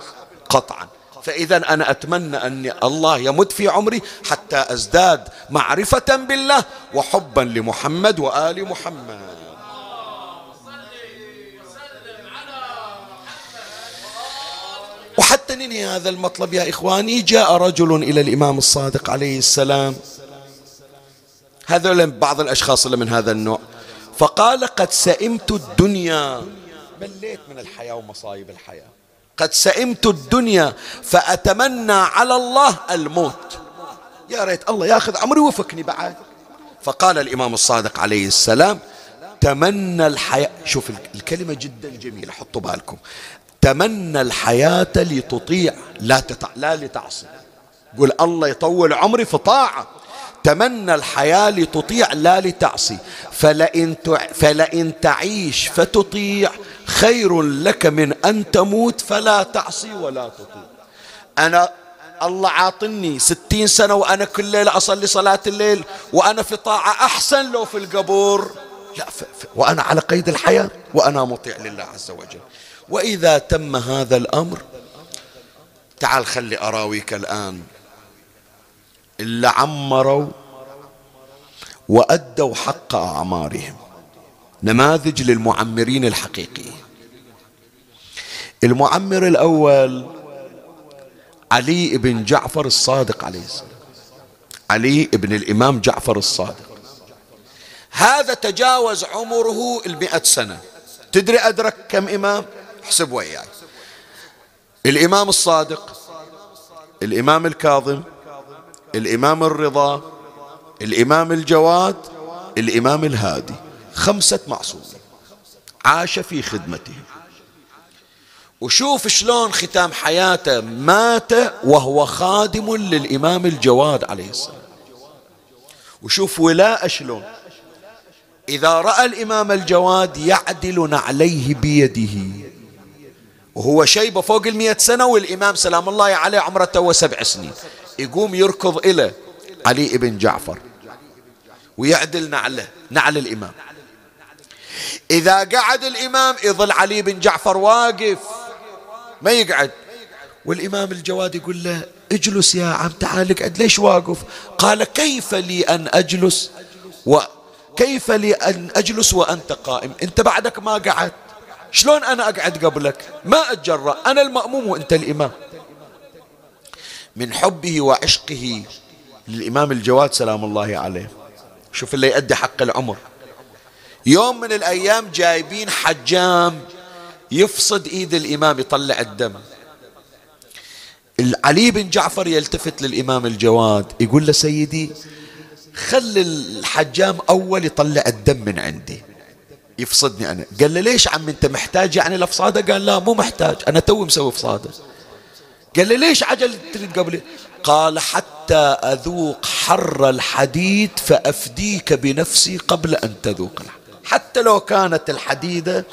قطعا. فإذا أنا أتمنى أن الله يمد في عمري حتى أزداد معرفة بالله وحبا لمحمد وآل محمد. وحتى ننهي هذا المطلب يا إخواني جاء رجل إلى الإمام الصادق عليه السلام. هذول بعض الأشخاص اللي من هذا النوع. فقال قد سئمت الدنيا. مليت من الحياة ومصايب الحياة. قد سئمت الدنيا فأتمنى على الله الموت. يا ريت الله ياخذ عمري وفكني بعد. فقال الإمام الصادق عليه السلام تمنى الحياة. شوف الكلمة جدا جميلة حطوا بالكم. تمنى الحياة لتطيع لا, تتع... لا لتعصي. قل الله يطول عمري في طاعة. تمنى الحياة لتطيع لا لتعصي. فلئن, تع... فلئن تعيش فتطيع خير لك من أن تموت فلا تعصي ولا تطيع. أنا الله عاطني ستين سنة وأنا كل ليلة أصلي صلاة الليل وأنا في طاعة أحسن لو في القبور. لا ف... ف... وأنا على قيد الحياة وأنا مطيع لله عز وجل. وإذا تم هذا الأمر تعال خلي أراويك الآن. إلا عمروا وأدوا حق أعمارهم. نماذج للمعمرين الحقيقيين المعمر الأول علي بن جعفر الصادق عليه السلام. علي بن الإمام جعفر الصادق. هذا تجاوز عمره المئة سنة. تدري أدرك كم إمام؟ احسب وياي الإمام الصادق الإمام الكاظم الإمام الرضا الإمام الجواد الإمام الهادي. خمسة معصومين. عاش في خدمتهم وشوف شلون ختام حياته. مات وهو خادم للإمام الجواد عليه السلام. وشوف ولاء شلون. إذا رأى الإمام الجواد يعدل نعليه بيده. وهو شيبة فوق المئة سنة والإمام سلام الله عليه عمره تو سبع سنين. يقوم يركض إلى علي بن جعفر ويعدل نعله نعل الإمام. إذا قعد الإمام يظل علي بن جعفر واقف ما يقعد. والإمام الجواد يقول له اجلس يا عم تعال اقعد ليش واقف؟ قال كيف لي أن أجلس وكيف لي أن أجلس وأنت قائم؟ أنت بعدك ما قعدت. شلون أنا أقعد قبلك؟ ما أتجرأ أنا المأموم وأنت الإمام. من حبه وعشقه للإمام الجواد سلام الله عليه. شوف اللي يؤدي حق العمر. يوم من الأيام جايبين حجام يفصد إيد الإمام يطلع الدم. علي بن جعفر يلتفت للإمام الجواد يقول له سيدي خل الحجام أول يطلع الدم من عندي. يفصدني أنا. قال له ليش عم أنت محتاج؟ يعني الافصاده قال لا مو محتاج. أنا توي مسوي فصادة. قال له ليش عجل تريد قبلي؟ قال حتى أذوق حر الحديد فأفديك بنفسي قبل أن تذوق حتى لو كانت الحديدة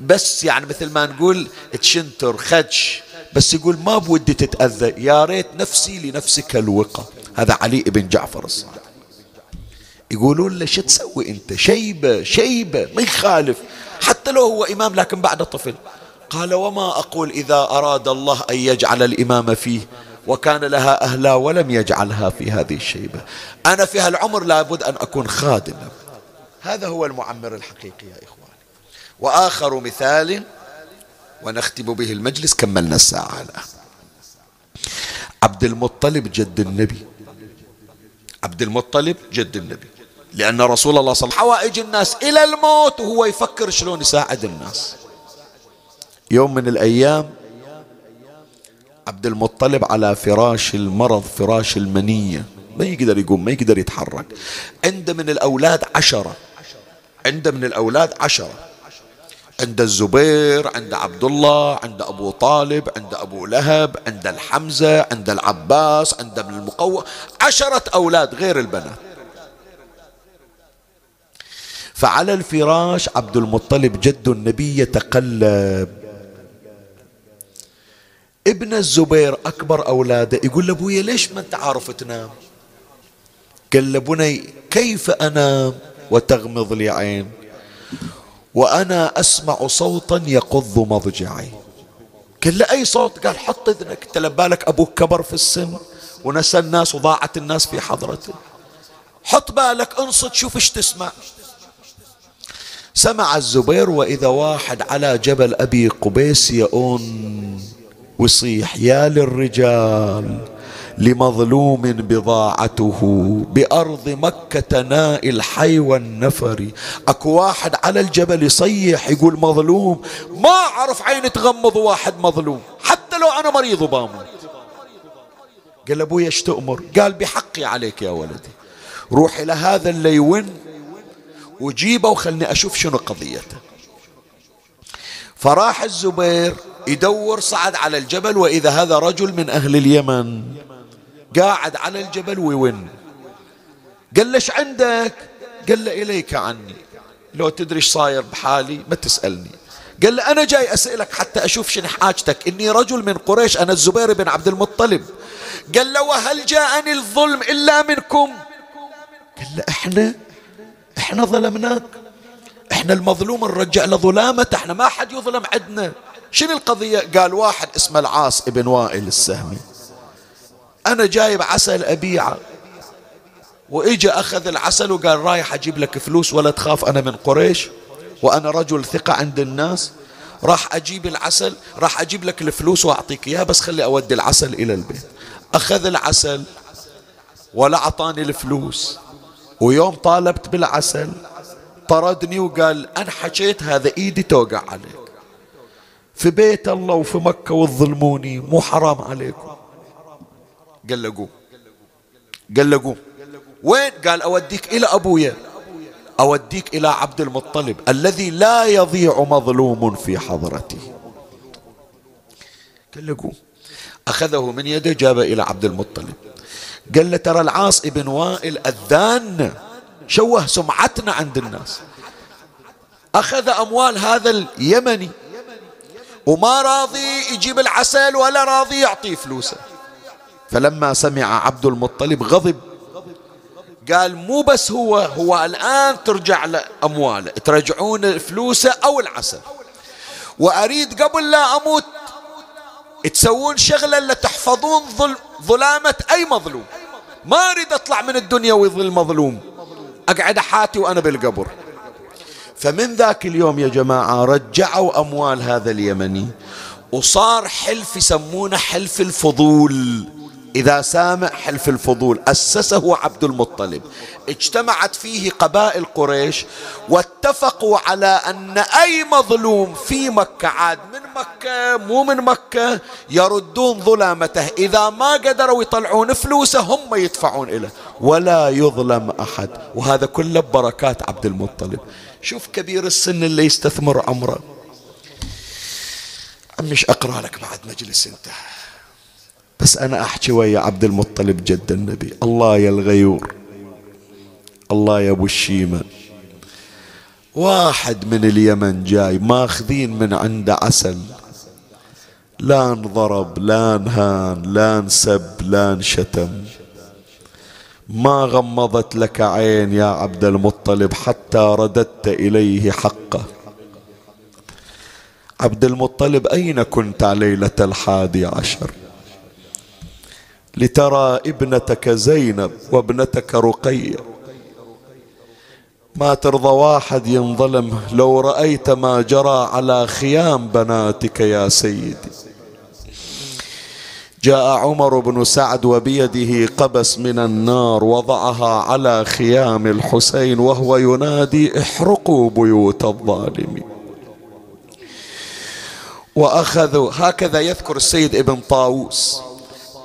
بس يعني مثل ما نقول تشنتر خدش بس يقول ما بودي تتأذى. يا ريت نفسي لنفسك الوقى. هذا علي بن جعفر الصادق. يقولون له شو تسوي أنت؟ شيبة شيبة ما يخالف. حتى لو هو إمام لكن بعد طفل. قال وما أقول إذا أراد الله أن يجعل الإمام فيه وكان لها أهلا ولم يجعلها في هذه الشيبة. أنا في هالعمر لابد أن أكون خادم. هذا هو المعمر الحقيقي يا إخوان وآخر مثال ونختم به المجلس كملنا الساعة الآن. عبد المطلب جد النبي. عبد المطلب جد النبي. لأن رسول الله صلى الله عليه وسلم حوائج الناس إلى الموت وهو يفكر شلون يساعد الناس. يوم من الأيام عبد المطلب على فراش المرض فراش المنية. ما يقدر يقوم ما يقدر يتحرك. عنده من الأولاد عشرة. عنده من الأولاد عشرة. عند الزبير عند عبد الله عند أبو طالب عند أبو لهب عند الحمزة عند العباس عند ابن المقوى. عشرة أولاد غير البنات. فعلى الفراش عبد المطلب جد النبي يتقلب. ابن الزبير أكبر أولاده يقول لأبويا ليش ما أنت عارف تنام؟ قال لبني كيف أنام وتغمض لي عين؟ وأنا أسمع صوتا يقض مضجعي. قال له أي صوت؟ قال حط إذنك. أنت لبالك أبوك كبر في السن ونسى الناس وضاعت الناس في حضرته. حط بالك انصت شوف إيش تسمع. سمع الزبير وإذا واحد على جبل أبي قبيس يؤون ويصيح يا للرجال لمظلوم بضاعته بأرض مكة ناء الحي والنفر. أكو واحد على الجبل يصيح يقول مظلوم. ما أعرف عين تغمض واحد مظلوم حتى لو أنا مريض وباموت. قال أبوي أيش تأمر؟ قال بحقي عليك يا ولدي روح إلى هذا اللي يون وجيبه وخلني أشوف شنو قضيته. فراح الزبير يدور صعد على الجبل وإذا هذا رجل من أهل اليمن. قاعد على الجبل ويون. قال ليش عندك؟ قال له إليك عني. لو تدري إيش صاير بحالي ما تسألني. قال له أنا جاي أسألك حتى أشوف شنو حاجتك. إني رجل من قريش أنا الزبير بن عبد المطلب. قال له وهل جاءني الظلم إلا منكم؟ قال له إحنا إحنا ظلمناك. إحنا المظلوم نرجع له ظلامته إحنا ما حد يظلم عندنا شنو القضية؟ قال واحد اسمه العاص ابن وائل السهمي. أنا جايب عسل أبيعه. وإجا أخذ العسل وقال رايح أجيب لك فلوس ولا تخاف أنا من قريش. وأنا رجل ثقة عند الناس. راح أجيب العسل راح أجيب لك الفلوس وأعطيك إياها بس خلي أودي العسل إلى البيت. أخذ العسل ولا أعطاني الفلوس. ويوم طالبت بالعسل طردني وقال أنا حكيت هذا إيدي توقع عليك. في بيت الله وفي مكة وتظلموني مو حرام عليكم. قال له قوم. قال له قوم. وين؟ قال أوديك إلى أبويا. أوديك إلى عبد المطلب الذي لا يضيع مظلوم في حضرته. قال له قوم. أخذه من يده جابه إلى عبد المطلب. قال له ترى العاص ابن وائل أذان شوه سمعتنا عند الناس. أخذ أموال هذا اليمني وما راضي يجيب العسل ولا راضي يعطي فلوسه. فلما سمع عبد المطلب غضب قال مو بس هو هو الآن ترجع له أمواله ترجعون فلوسه أو العسل. وأريد قبل لا أموت تسوون شغلة اللي تحفظون ظلامة أي مظلوم. ما أريد أطلع من الدنيا ويظل مظلوم. أقعد حاتي وأنا بالقبر. فمن ذاك اليوم يا جماعة رجعوا أموال هذا اليمني وصار حلف يسمونه حلف الفضول. إذا سامع حلف الفضول أسسه عبد المطلب. اجتمعت فيه قبائل قريش واتفقوا على أن أي مظلوم في مكة عاد من مكة مو من مكة يردون ظلامته. إذا ما قدروا يطلعون فلوسه هم يدفعون إليه. ولا يظلم أحد. وهذا كله ببركات عبد المطلب. شوف كبير السن اللي يستثمر عمره مش أقرأ لك بعد مجلس انتهى. بس أنا أحكي ويا عبد المطلب جد النبي. الله يا الغيور. الله يا أبو الشيمة. واحد من اليمن جاي ماخذين من عنده عسل. لا انضرب لا انهان لا انسب لا انشتم ما غمضت لك عين يا عبد المطلب حتى رددت إليه حقه. عبد المطلب أين كنت ليلة الحادي عشر؟ لترى ابنتك زينب وابنتك رقية ما ترضى واحد ينظلم لو رأيت ما جرى على خيام بناتك يا سيدي. جاء عمر بن سعد وبيده قبس من النار وضعها على خيام الحسين وهو ينادي احرقوا بيوت الظالمين وأخذوا هكذا يذكر السيد ابن طاووس.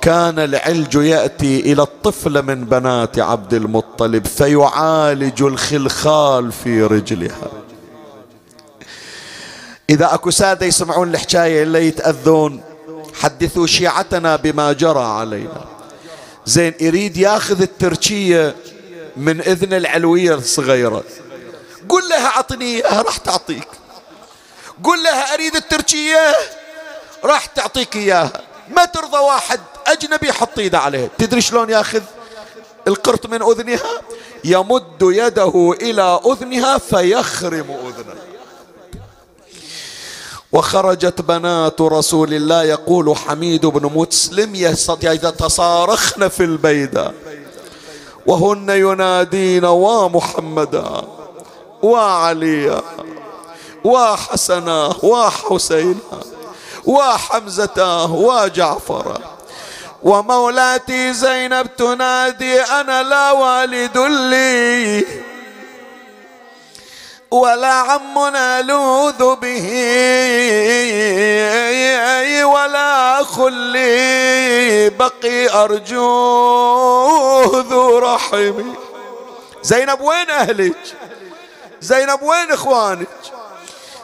كان العلج يأتي إلى الطفل من بنات عبد المطلب فيعالج الخلخال في رجلها. إذا أكو سادة يسمعون الحكاية اللي يتأذون حدثوا شيعتنا بما جرى علينا. زين يريد ياخذ التركية من إذن العلوية الصغيرة. قل لها أعطني إياها راح تعطيك. قل لها أريد التركية راح تعطيك إياها. ما ترضى واحد أجنبي يحط إيده عليها تدري شلون ياخذ القرط من أذنها؟ يمد يده إلى أذنها فيخرم أذنها وخرجت بنات رسول الله يقول حميد بن مسلم يتصارخن في البيداء وهن ينادين ومحمدا وعليا وحسنا وحسينا وحمزة وجعفر ومولاتي زينب تنادي أنا لا والد لي. ولا عم نلوذ به ولا خلي بقي أرجوه ذو رحمي. زينب وين أهلك؟ زينب وين إخوانك؟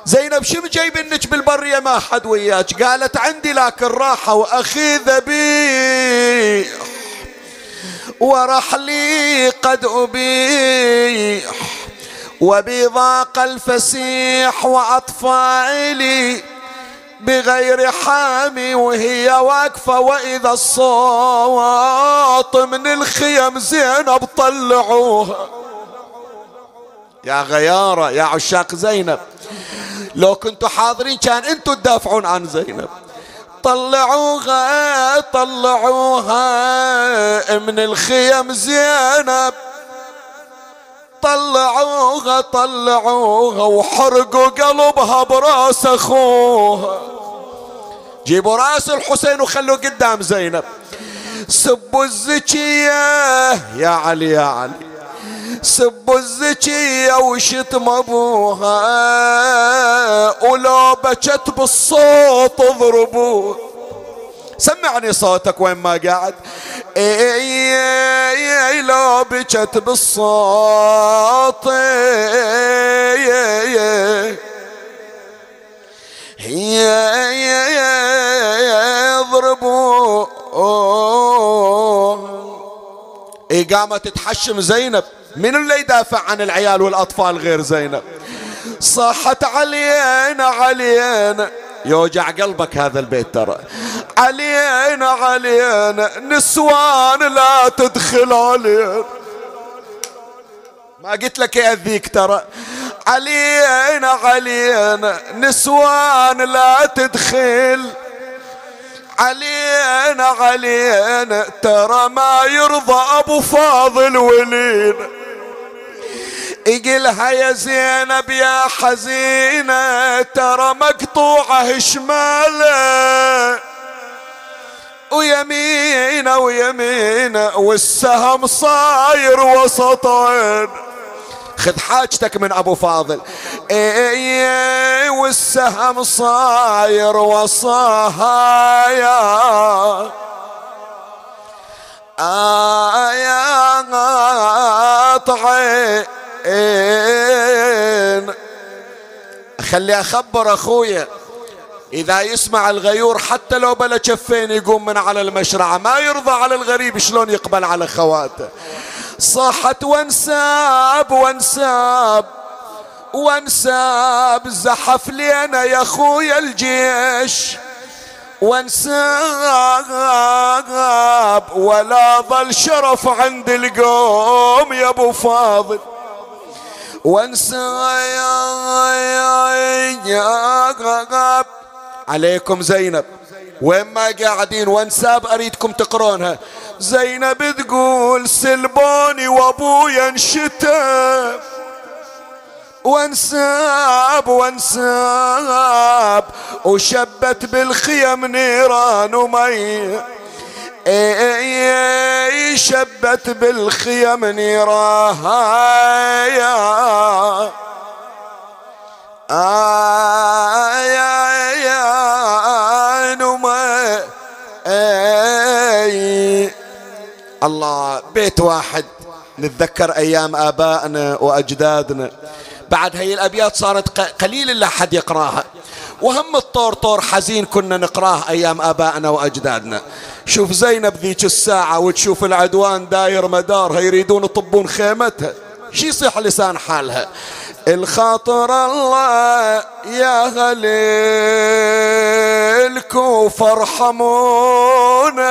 زينب شو جايبنك بالبرية ما حد وياك؟ قالت عندي لكن راحة وأخي ذبيح ورحلي قد أبيح وبضاق الفسيح وأطفالي بغير حامي وهي واقفة وإذا الصوت من الخيم زينب طلعوها. يا غيارة يا عشاق زينب. لو كنتوا حاضرين كان أنتوا تدافعون عن زينب. طلعوها طلعوها من الخيم زينب. طلعوها طلعوها وحرقوا قلبها براس أخوها. جيبوا راس الحسين وخلوه قدام زينب. سبوا الزكية يا علي يا علي. سبوا الزكية وشتم ابوها ولو بكت بالصوت اضربوه سمعني صوتك وين ما قاعد. اي لو بجت بالصوت يضربوا اي قامت تحشم زينب. من اللي يدافع عن العيال والأطفال غير زينب؟ صاحت علينا علينا. يوجع قلبك هذا البيت ترى. علينا علينا. نسوان لا تدخل علينا. ما قلت لك يأذيك ترى. علينا علينا. نسوان لا تدخل. علينا علينا. ترى ما يرضى أبو فاضل ولينا. يقلها يا زينب يا حزينة ترى مقطوعة شمالة. ويمينة ويمينة والسهم صاير وسطين خذ حاجتك من أبو فاضل. إي والسهم صاير وصايا آيا طعين خلي أخبر أخويا. إذا يسمع الغيور حتى لو بلا شفين يقوم من على المشرعة. ما يرضى على الغريب شلون يقبل على خواته صاحت وانساب وانساب وانساب زحف لينا يا خويا الجيش. وانساب ولا ظل شرف عند القوم يا أبو فاضل. وانساب عليكم زينب. وين ما قاعدين وانساب أريدكم تقرونها؟ زينب تقول سلبوني وأبويا انشتى. وانساب وانساب وشبت بالخيم نيران ومي. اي شبت بالخيم نيران. آه يا نما الله بيت واحد. نتذكر أيام آبائنا وأجدادنا. بعد هي الأبيات صارت قليل إلا حد يقراها. وهم الطور طور حزين كنا نقراه أيام آبائنا وأجدادنا. شوف زينب ذيك الساعة وتشوف العدوان داير مدارها يريدون يطبون خيمتها. شي يصيح لسان حالها؟ الخاطر الله يا غليل كوفر ارحمونا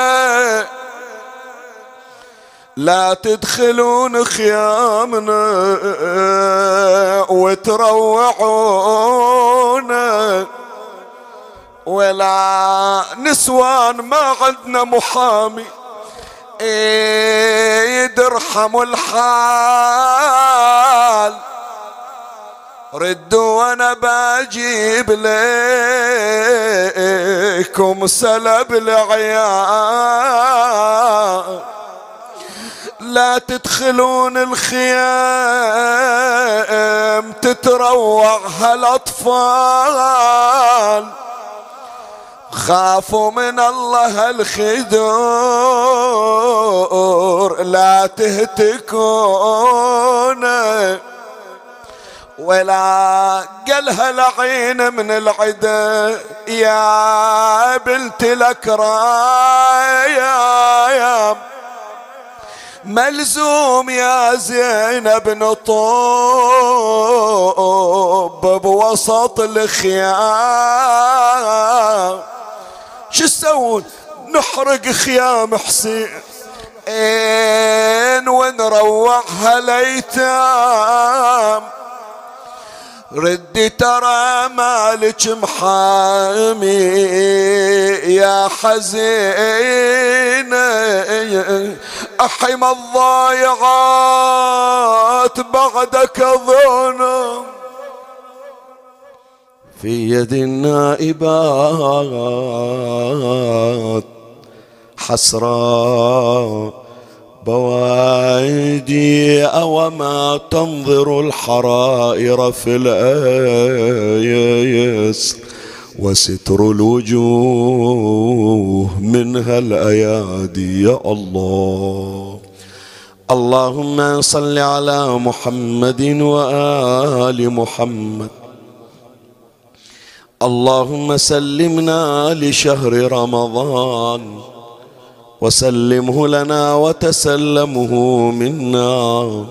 لا تدخلون خيامنا وتروعونا. ولا نسوان ما عندنا محامي. إيه يدرحم الحال. ردوا وأنا بجيب لكم سلب العيال. لا تدخلون الخيام تتروع هالاطفال خافوا من الله الخدور لا تهتكون. ولا قالها العين من العدا يا بنت الأكرام. ملزوم يا زينب نطوب بوسط الخيام. شو تسوون نحرق خيام حسين. ونروعها الايتام ردي ترى مالك محامي يا حزين. أحم الضايعات بعدك ظنم في يد النائبات حسرات بوادي أو ما تنظر الحرائر في الآيس وستر الوجوه منها الأيادي يا الله. اللهم صل على محمد وآل محمد. اللهم سلمنا لشهر رمضان. وسلمه لنا وتسلمه منا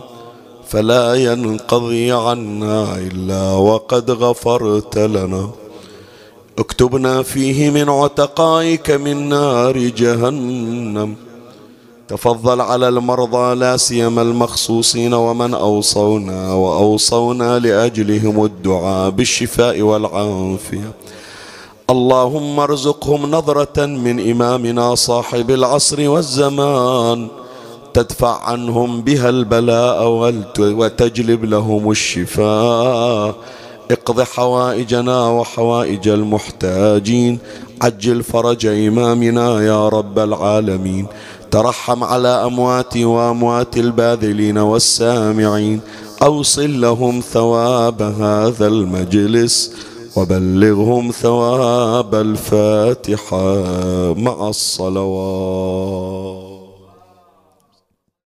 فلا ينقضي عنا إلا وقد غفرت لنا. اكتبنا فيه من عتقائك من نار جهنم. تفضل على المرضى لا سيما المخصوصين ومن أوصونا وأوصونا لأجلهم الدعاء بالشفاء والعافية. اللهم ارزقهم نظرة من إمامنا صاحب العصر والزمان. تدفع عنهم بها البلاء وتجلب لهم الشفاء. اقض حوائجنا وحوائج المحتاجين. عجل فرج إمامنا يا رب العالمين. ترحم على امواتي وأموات الباذلين والسامعين. أوصل لهم ثواب هذا المجلس. وبلغهم ثواب الفاتحة مع الصلوات.